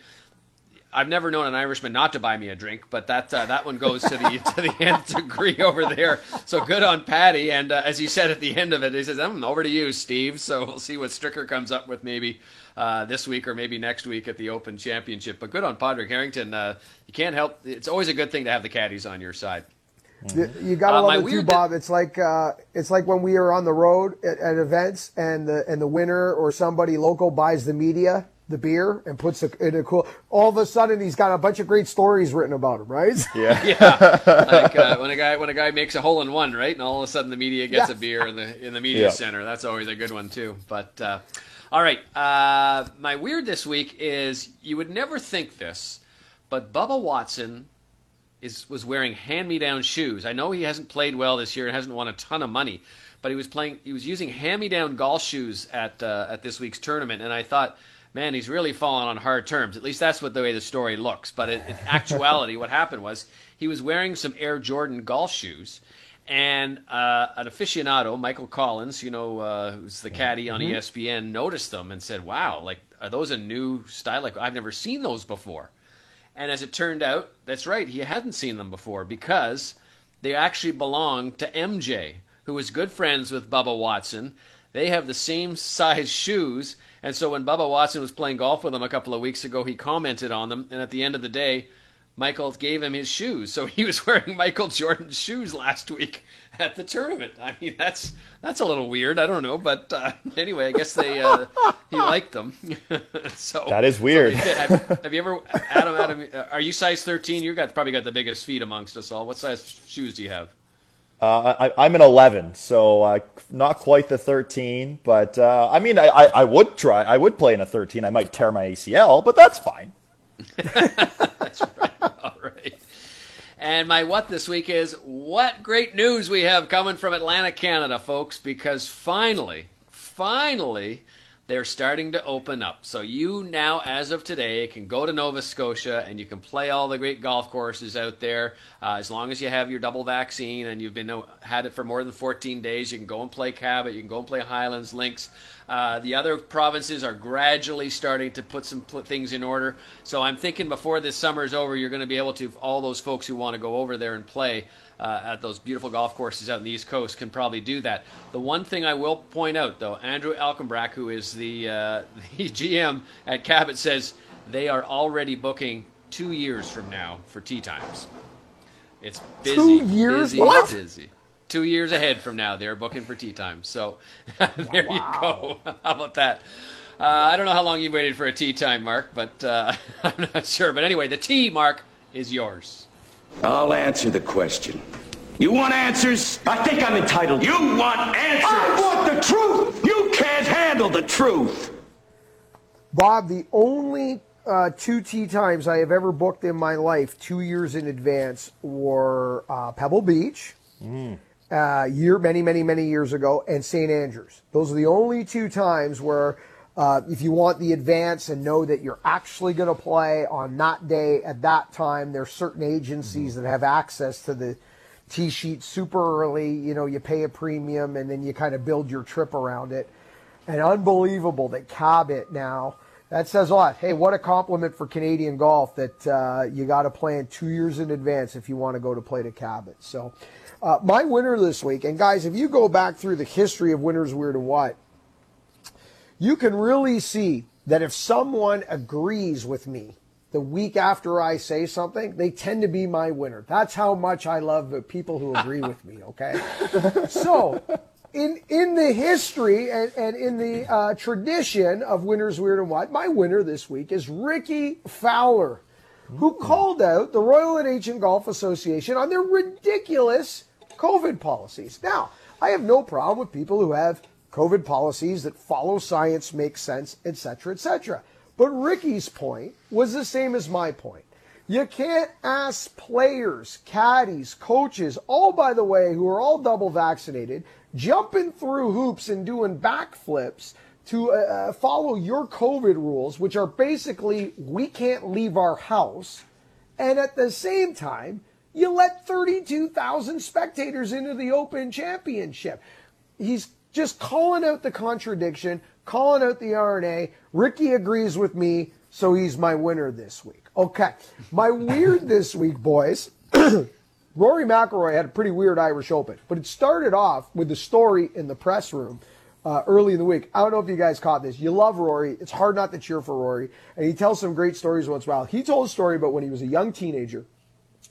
I've never known an Irishman not to buy me a drink, but that uh, that one goes to the [LAUGHS] to the nth degree over there. So good on Patty. And uh, as he said at the end of it, he says, "I'm over to you, Steve." So we'll see what Stricker comes up with maybe uh, this week or maybe next week at the Open Championship. But good on Padraig Harrington. Uh, you can't help. It's always a good thing to have the caddies on your side. You, you gotta uh, love it too, Bob. It's like uh, it's like when we are on the road at, at, events, and the and the winner or somebody local buys the media the beer and puts it in a cool. All of a sudden, he's got a bunch of great stories written about him, right? [LAUGHS] Yeah, [LAUGHS] yeah. Like uh, when a guy when a guy makes a hole in one, right, and all of a sudden the media gets yeah. a beer in the in the media yeah. center. That's always a good one too. But uh, all right, uh, my weird this week is you would never think this, but Bubba Watson is was wearing hand-me-down shoes. I know he hasn't played well this year and hasn't won a ton of money, but he was playing. He was using hand-me-down golf shoes at uh, at this week's tournament, and I thought, man, he's really fallen on hard terms. At least that's what the way the story looks. But in, in actuality, [LAUGHS] what happened was he was wearing some Air Jordan golf shoes. And uh, an aficionado, Michael Collins, you know, uh, who's the caddy on mm-hmm. ESPN, noticed them and said, "Wow, like are those a new style? Like I've never seen those before." And as it turned out, that's right, he hadn't seen them before because they actually belong to MJ, who is good friends with Bubba Watson. They have the same size shoes. And so when Bubba Watson was playing golf with him a couple of weeks ago, he commented on them. And at the end of the day, Michael gave him his shoes, so he was [LAUGHS] wearing Michael Jordan's shoes last week at the tournament. I mean, that's that's a little weird. I don't know, but uh, [LAUGHS] anyway, I guess they uh, he liked them. [LAUGHS] so That is weird. have, have you ever, Adam? Adam, uh, are you size thirteen? You got probably got the biggest feet amongst us all. What size shoes do you have? Uh, I, I'm an 11, so uh, not quite the 13. But uh, I mean, I, I, I would try. I would play in a 13. I might tear my ACL, but that's fine. [LAUGHS] All right. And my what this week is what great news we have coming from Atlantic, Canada, folks, because finally, finally, they're starting to open up. So you now, as of today, can go to Nova Scotia and you can play all the great golf courses out there. Uh, as long as you have your double vaccine and you've been uh, had it for more than 14 days, you can go and play Cabot, you can go and play Highlands Links. Uh, the other provinces are gradually starting to put some things in order. So I'm thinking before this summer is over, you're going to be able to, all those folks who want to go over there and play uh, at those beautiful golf courses out in the East Coast can probably do that. The one thing I will point out, though, Andrew Alkenbrack, who is the, uh, [LAUGHS] the GM at Cabot, says they are already booking two years from now for tee times. It's busy. Two years? Busy, What? busy. Two years ahead from now, they're booking for tee time. So [LAUGHS] there you go. [LAUGHS] How about that? Uh, I don't know how long you waited for a tee time, Mark, but uh, I'm not sure. But anyway, the tee, Mark, is yours. I'll answer the question. You want answers? I think I'm entitled. You want answers? I want the truth! You can't handle the truth! Bob, the only uh, two tee times I have ever booked in my life, two years in advance, were uh, Pebble Beach, uh, year many, many, many years ago, and St. Andrews. Those are the only two times where, uh, if you want the advance and know that you're actually going to play on that day at that time, there's certain agencies that have access to the tee sheet super early. You know, you pay a premium and then you kind of build your trip around it. And unbelievable that Cabot now. That says a lot. Hey, what a compliment for Canadian golf that uh, you got to plan two years in advance if you want to go to play to Cabot. So, uh, my winner this week, and guys, if you go back through the history of winners, weird and what, you can really see that if someone agrees with me the week after I say something, they tend to be my winner. That's how much I love the people who agree with me, okay? [LAUGHS] so, in in the history and, and in the uh, tradition of winners weird and what, my winner this week is Rickie Fowler, who called out the Royal and Ancient Golf Association on their ridiculous COVID policies. Now, I have no problem with people who have COVID policies that follow science, make sense, etc., etc. But Rickie's point was the same as my point. You can't ask players, caddies, coaches, all by the way, who are all double vaccinated, jumping through hoops and doing backflips to uh, uh, follow your COVID rules, which are basically we can't leave our house, and at the same time, you let 32,000 spectators into the Open Championship. He's just calling out the contradiction, calling out the R&A. Rickie agrees with me, so he's my winner this week. Okay, my weird [LAUGHS] this week, boys. [CLEARS THROAT] Rory McIlroy had a pretty weird Irish Open, but it started off with the story in the press room uh, early in the week. I don't know if you guys caught this. You love Rory. It's hard not to cheer for Rory, and he tells some great stories once in a while. He told a story about when he was a young teenager.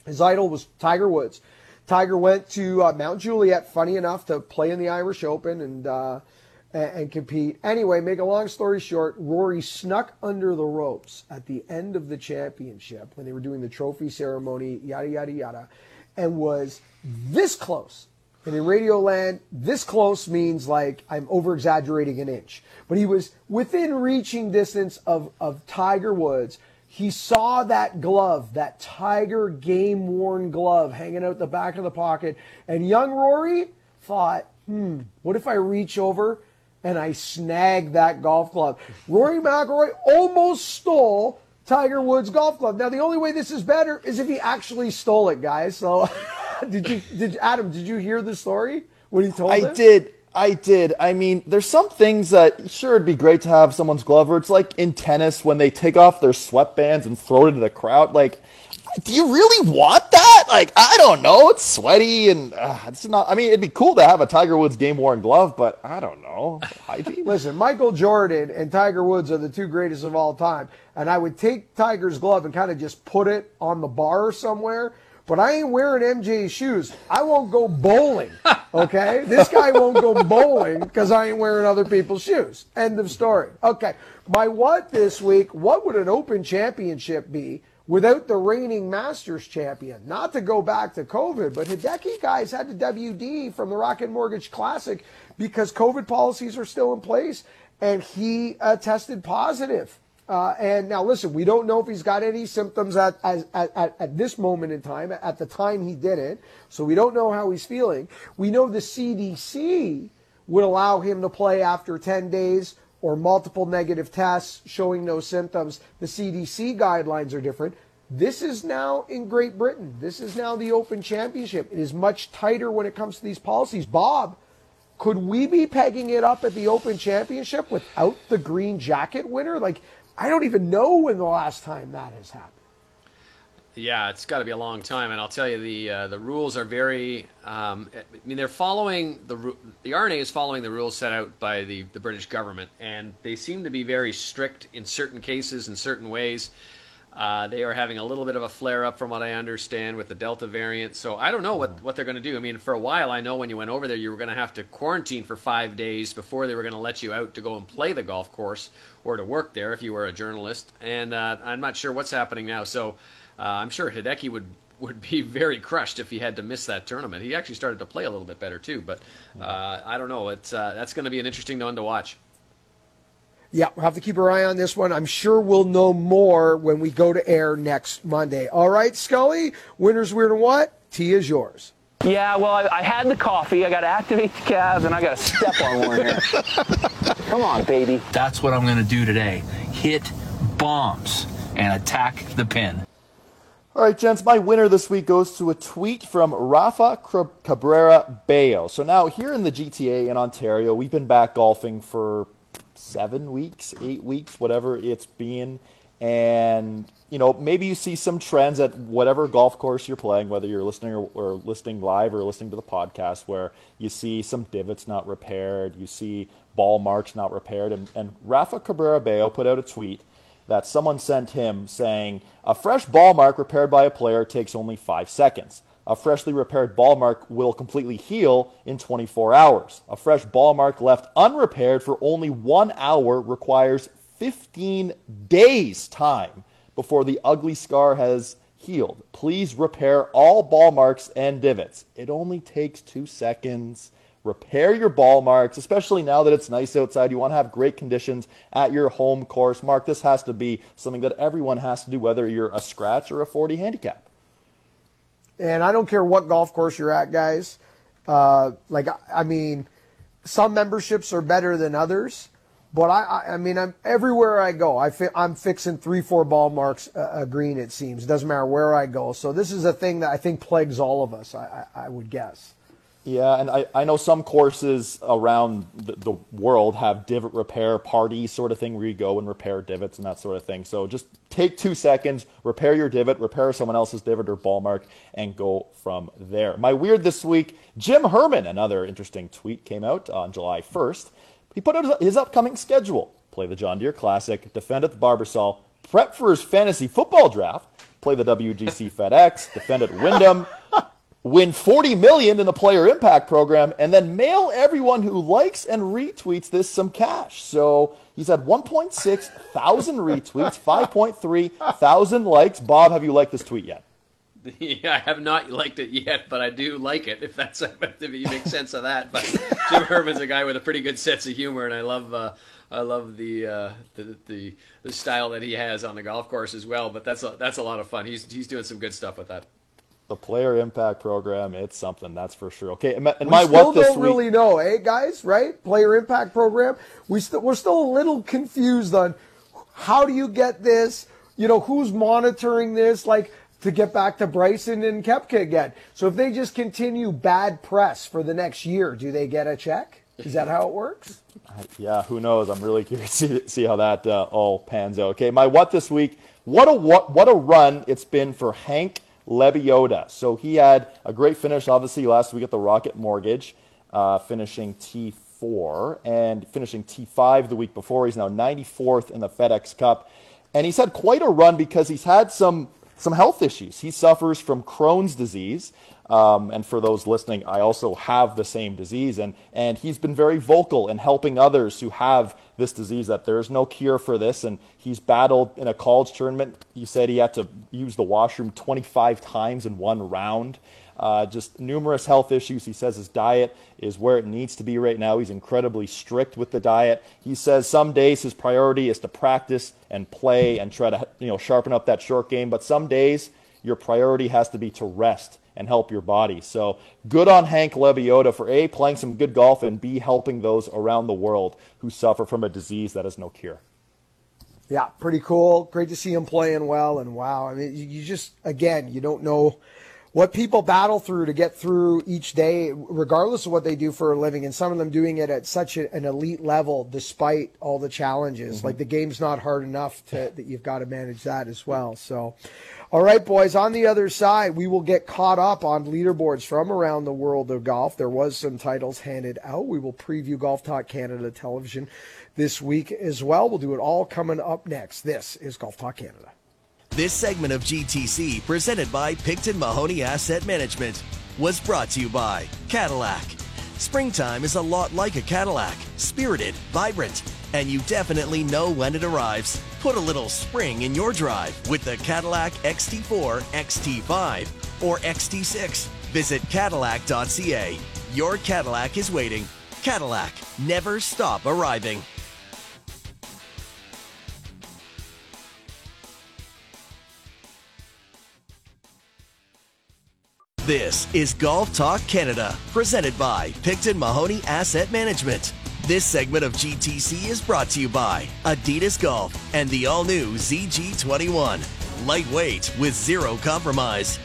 His idol was Tiger Woods. Tiger went to uh, Mount Juliet, funny enough, to play in the Irish Open and uh, and, compete. Anyway, make a long story short, Rory snuck under the ropes at the end of the championship when they were doing the trophy ceremony, yada yada yada, and was this close. And in Radio Land, this close means like I'm over exaggerating an inch. But he was within reaching distance of, of Tiger Woods. He saw that glove, that Tiger game worn glove hanging out the back of the pocket. And young Rory thought, hmm, what if I reach over and I snag that golf club? Rory McIlroy almost stole Tiger Woods golf club. Now the only way this is better is if he actually stole it, guys. So [LAUGHS] did you did Adam, did you hear the story when he told I did. I did. I mean, there's some things that sure it'd be great to have someone's glove. Or it's like in tennis when they take off their sweatbands and throw it into the crowd. Like, do you really want that? Like, I don't know. It's sweaty and uh, it's not. I mean, it'd be cool to have a Tiger Woods game worn glove, but I don't know. [LAUGHS] Listen, Michael Jordan and Tiger Woods are the two greatest of all time, and I would take Tiger's glove and kind of just put it on the bar somewhere. But I ain't wearing MJ's shoes. I won't go bowling. Okay, this guy won't go [LAUGHS] bowling because I ain't wearing other people's shoes. End of story. Okay, my what this week? What would an Open Championship be? without the reigning Masters champion. Not to go back to COVID, but Hideki guys had to WD from the Rocket Mortgage Classic because COVID policies are still in place, and he uh, tested positive. Uh, and now, listen, we don't know if he's got any symptoms at, at, at, at this moment in time, at the time he did it. So we don't know how he's feeling. We know the CDC would allow him to play after 10 days or multiple negative tests showing no symptoms. The CDC guidelines are different. This is now in Great Britain. This is now the Open Championship. It is much tighter when it comes to these policies. Bob, could we be pegging it up at the Open Championship without the green jacket winner? Like, I don't even know when the last time that has happened. Yeah, it's got to be a long time, and I'll tell you the uh, the rules are very. Um, I mean, they're following the the R&A is following the rules set out by the the British government, and they seem to be very strict in certain cases in certain ways. Uh, they are having a little bit of a flare up, from what I understand, with the Delta variant. So I don't know what what they're going to do. I mean, for a while, I know when you went over there, you were going to have to quarantine for five days before they were going to let you out to go and play the golf course or to work there if you were a journalist. And uh, I'm not sure what's happening now. So. Uh, I'm sure Hideki would would be [LAUGHS] very crushed if he had to miss that tournament. He actually started to play a little bit better too, but uh, I don't know. It's uh, that's going to be an interesting one to watch. Yeah, we'll have to keep our eye on this one. I'm sure we'll know more when we go to air next Monday. All right, Scully, winners weird and what? Tee is yours. Yeah, well, I, I had the coffee. I got to activate the calves, and I got to step on one here. [LAUGHS] Come on, baby. That's what I'm going to do today. Hit bombs and attack the pin. All right, gents, my winner this week goes to a tweet from Rafa Cabrera Bello. So now here in the GTA in Ontario, we've been back golfing for seven weeks, eight weeks, whatever it's been. And, you know, maybe you see some trends at whatever golf course you're playing, whether you're listening or, or listening live or listening to the podcast, where you see some divots not repaired, you see ball marks not repaired. And, and Rafa Cabrera Bello put out a tweet that someone sent him saying, A fresh ball mark repaired by a player takes only five seconds. A freshly repaired ball mark will completely heal in 24 hours. A fresh ball mark left unrepaired for only one hour requires 15 days' time before the ugly scar has healed. Please repair all ball marks and divots. It only takes two seconds repair your ball marks, especially now that it's nice outside. You want to have great conditions at your home course. Mark, this has to be something that everyone has to do, whether you're a scratch or a 40 handicap. And I don't care what golf course you're at, guys. Uh, like, I mean, some memberships are better than others. But I, I mean, I'm everywhere I go. I fi- I'm fixing three, four ball marks a, uh, green. It seems doesn't matter where I go. So this is a thing that I think plagues all of us. I, I, I would guess. Yeah, and I, I know some courses around the, the, world have divot repair parties sort of thing where you go and repair divots and that sort of thing. So just take two seconds, repair your divot, repair someone else's divot or ball mark, and go from there. My weird this week, Jim Herman, another interesting tweet came out on July 1st. He put out his upcoming schedule play the John Deere Classic, defend at the Barbasol, prep for his fantasy football draft, play the WGC [LAUGHS] FedEx, defend at Wyndham win 40 million in the player impact program and then mail everyone who likes and retweets this some cash so he's had 1.6 thousand retweets 5.3 thousand likes bob have you liked this tweet yet [LAUGHS] yeah, I have not liked it yet, but I do like it. If that's [LAUGHS] if you make sense of that, but Jim Herman's a guy with a pretty good sense of humor, and I love uh, I love the, uh, the, the the style that he has on the golf course as well. But that's a, that's a lot of fun. He's he's doing some good stuff with that the player impact program, it's something that's for sure. Okay, and my, and my what this don't week, really know, eh, guys? Right? Player impact program. We still we're still a little confused on how do you get this? You know, who's monitoring this? Like to get back to Bryson and Koepka again. So if they just continue bad press for the next year, do they get a check? Is that how it works? [LAUGHS] Yeah, who knows? I'm really curious [LAUGHS] to see how that uh, all pans out. Okay, my what this week what a what, what a run it's been for Hank Lebioda. So he had a great finish, obviously, last week at the Rocket Mortgage, uh, finishing T4 and finishing T5 the week before. He's now 94th in the FedEx Cup. And he's had quite a run because he's had some, some health issues. He suffers from Crohn's disease. Um, and for those listening, I also have the same disease. And, and he's been very vocal in helping others who have this disease, that there is no cure for this. And he's battled in a college tournament. He said he had to use the washroom 25 times in one round. Uh, just numerous health issues. He says his diet is where it needs to be right now. He's incredibly strict with the diet. He says some days his priority is to practice and play and try to you know sharpen up that short game, but some days your priority has to be to rest and help your body. So good on Hank Lebioda for A, playing some good golf, and B, helping those around the world who suffer from a disease that has no cure. Yeah, pretty cool. Great to see him playing well. And wow, I mean, you just, again, you don't know what people battle through to get through each day, regardless of what they do for a living, and some of them doing it at such an elite level despite all the challenges. Mm-hmm. Like the game's not hard enough to, that you've got to manage that as well. So, all right, boys, on the other side, we will get caught up on leaderboards from around the world of golf. There was some titles handed out. We will preview Golf Talk Canada television this week as well. We'll do it all coming up next. This is Golf Talk Canada. This segment of GTC, presented by Picton Mahoney Asset Management, was brought to you by Cadillac. Springtime is a lot like a Cadillac, spirited, vibrant, and you definitely know when it arrives. Put a little spring in your drive with the Cadillac XT4, XT5, or XT6. Visit Cadillac.ca. Your Cadillac is waiting. Cadillac, never stop arriving. This is Golf Talk Canada, presented by Picton Mahoney Asset Management. This segment of GTC is brought to you by Adidas Golf and the all new ZG21. Lightweight with zero compromise.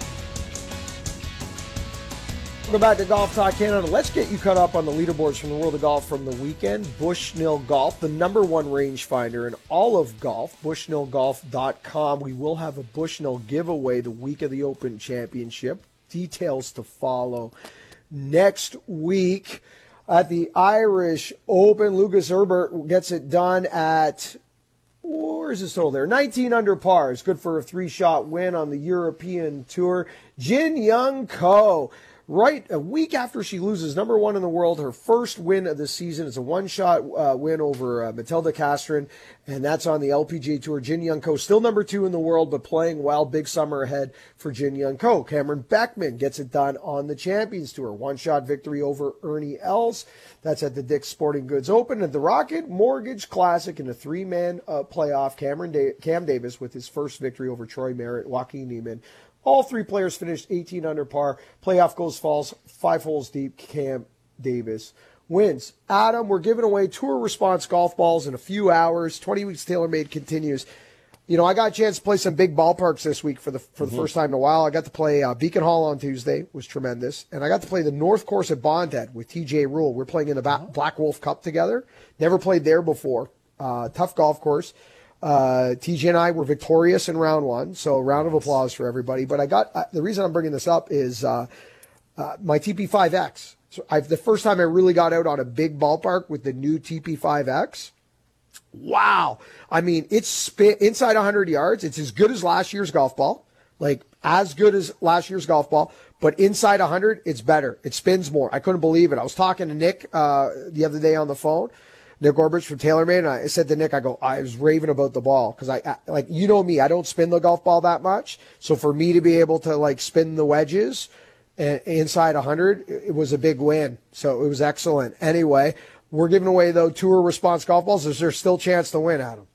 Welcome back to Golf Talk Canada. Let's get you caught up on the leaderboards from the world of golf from the weekend. Bushnell Golf, the number one rangefinder in all of golf, bushnellgolf.com. We will have a Bushnell giveaway the week of the Open Championship. Details to follow next week at the Irish Open. Lucas Herbert gets it done at where is this total there? 19 under par. It's good for a three shot win on the European Tour. Jin Young Ko right a week after she loses number one in the world, her first win of the season. It's a one shot uh, win over uh, Matilda Castren, and that's on the LPGA Tour. Jin Young Ko, still number two in the world, but playing well. Big summer ahead for Jin Young Ko. Cameron Beckman gets it done on the Champions Tour. One shot victory over Ernie Els. That's at the Dick's Sporting Goods Open. At the Rocket Mortgage Classic in a three man uh, playoff, Cameron da- Cam Davis with his first victory over Troy Merritt, Joaquin Niemann, all three players finished 18 under par. Playoff goes falls, five holes deep. Cam Davis wins. Adam, we're giving away tour response golf balls in a few hours. 20 weeks TaylorMade continues. You know, I got a chance to play some big ballparks this week for the for the mm-hmm. first time in a while. I got to play uh, Beacon Hall on Tuesday, was tremendous, and I got to play the North Course at Bondhead with TJ Rule. We're playing in the ba- Black Wolf Cup together. Never played there before. Uh, tough golf course. Uh, TJ and I were victorious in round one, so round of applause for everybody. But I got uh, the reason I'm bringing this up is uh, uh my TP5X. So I've, the first time I really got out on a big ballpark with the new TP5X. Wow! I mean, it's spin inside 100 yards. It's as good as last year's golf ball, like as good as last year's golf ball. But inside 100, it's better. It spins more. I couldn't believe it. I was talking to Nick uh, the other day on the phone Nick Orbich from TaylorMade, and I said to Nick, I go, I was raving about the ball because I, I, like you know me, I don't spin the golf ball that much. So for me to be able to like spin the wedges and inside 100, it was a big win. So it was excellent. Anyway, we're giving away though tour response golf balls. Is there still a chance to win, Adam?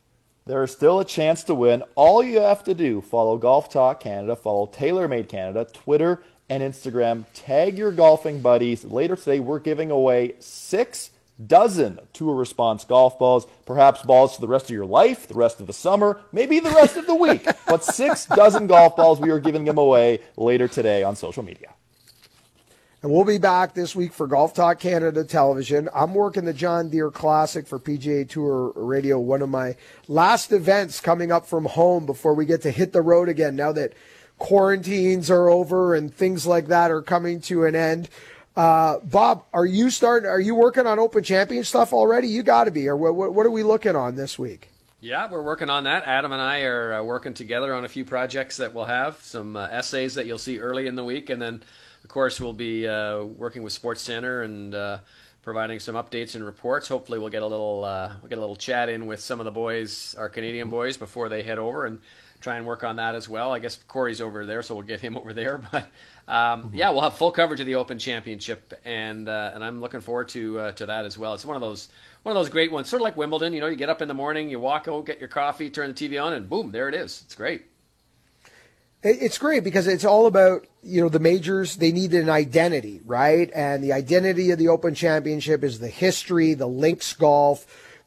There is still a chance to win. All you have to do, follow Golf Talk Canada, follow TaylorMade Canada, Twitter and Instagram. Tag your golfing buddies. Later today, we're giving away six dozen tour response golf balls, perhaps balls for the rest of your life, the rest of the summer, maybe the rest of the week. [LAUGHS] But six dozen golf balls, we are giving them away later today on social media. And we'll be back this week for Golf Talk Canada television. I'm working the John Deere Classic for PGA Tour Radio, one of my last events coming up from home before we get to hit the road again now that quarantines are over and things like that are coming to an end. Uh, Bob, are you starting? Are you working on Open Champion stuff already? You got to be. Or what, what are we looking on this week? Yeah, we're working on that. Adam and I are uh, working together on a few projects that we'll have some uh, essays that you'll see early in the week, and then of course, we'll be uh, working with Sports Center and uh, providing some updates and reports. Hopefully, we'll get a little uh, we'll get a little chat in with some of the boys, our Canadian boys, before they head over and try and work on that as well. I guess Corey's over there, so we'll get him over there. [LAUGHS] But um, yeah, we'll have full coverage of the Open Championship, and uh, and I'm looking forward to uh, to that as well. It's one of those one of those great ones, sort of like Wimbledon. You know, you get up in the morning, you walk out, get your coffee, turn the TV on, and boom, there it is. It's great. It's great because it's all about, you know, the majors, they need an identity, right? And the identity of the Open Championship is the history, the links golf,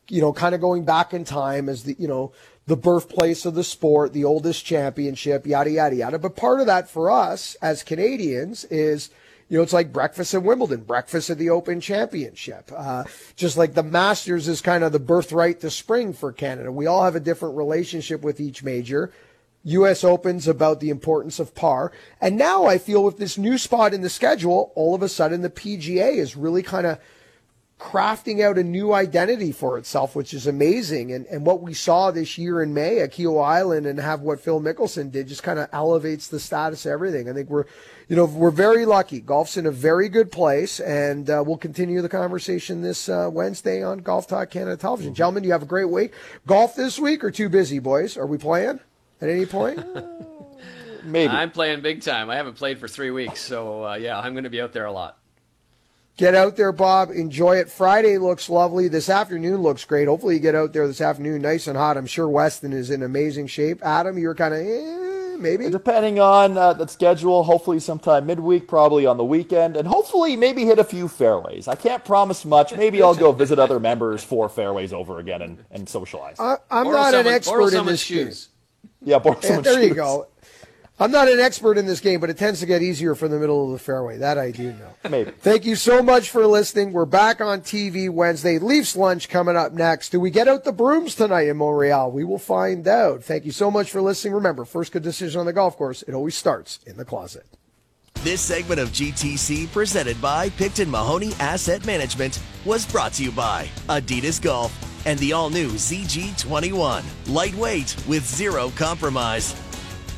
you know, kind of going back in time as the, you know, the birthplace of the sport, the oldest championship, yada, yada, yada. But part of that for us as Canadians is, you know, it's like breakfast at Wimbledon, breakfast at the Open Championship. Uh, just like the Masters is kind of the birthright to spring for Canada. We all have a different relationship with each major. U.S. Open's about the importance of par. And now I feel with this new spot in the schedule, all of a sudden the PGA is really kind of crafting out a new identity for itself, which is amazing. And, and what we saw this year in May at Kiawah Island and have what Phil Mickelson did just kind of elevates the status of everything. I think we're, you know, we're very lucky. Golf's in a very good place, and uh, we'll continue the conversation this uh, Wednesday on Golf Talk Canada Television. Mm-hmm. Gentlemen, you have a great week. Golf this week or too busy, boys? Are we playing? at any point? [LAUGHS] Maybe. I'm playing big time. I haven't played for three weeks, so uh, yeah, I'm going to be out there a lot. Get out there, Bob. Enjoy it. Friday looks lovely. This afternoon looks great. Hopefully, you get out there this afternoon, nice and hot. I'm sure Weston is in amazing shape. Adam, you're kind of eh, maybe depending on uh, the schedule. Hopefully, sometime midweek, probably on the weekend, and hopefully, maybe hit a few fairways. I can't promise much. Maybe I'll go visit other members for fairways over again and, and socialize. I, am not an expert in this shoes. Yeah, borrow yeah, There you go. I'm not an expert in this game, but it tends to get easier from the middle of the fairway. That I do know. Maybe. Thank you so much for listening. We're back on TV Wednesday. Leafs lunch coming up next. Do we get out the brooms tonight in Montreal? We will find out. Thank you so much for listening. Remember, first good decision on the golf course, it always starts in the closet. This segment of GTC, presented by Picton Mahoney Asset Management, was brought to you by Adidas Golf and the all new ZG21. Lightweight with zero compromise.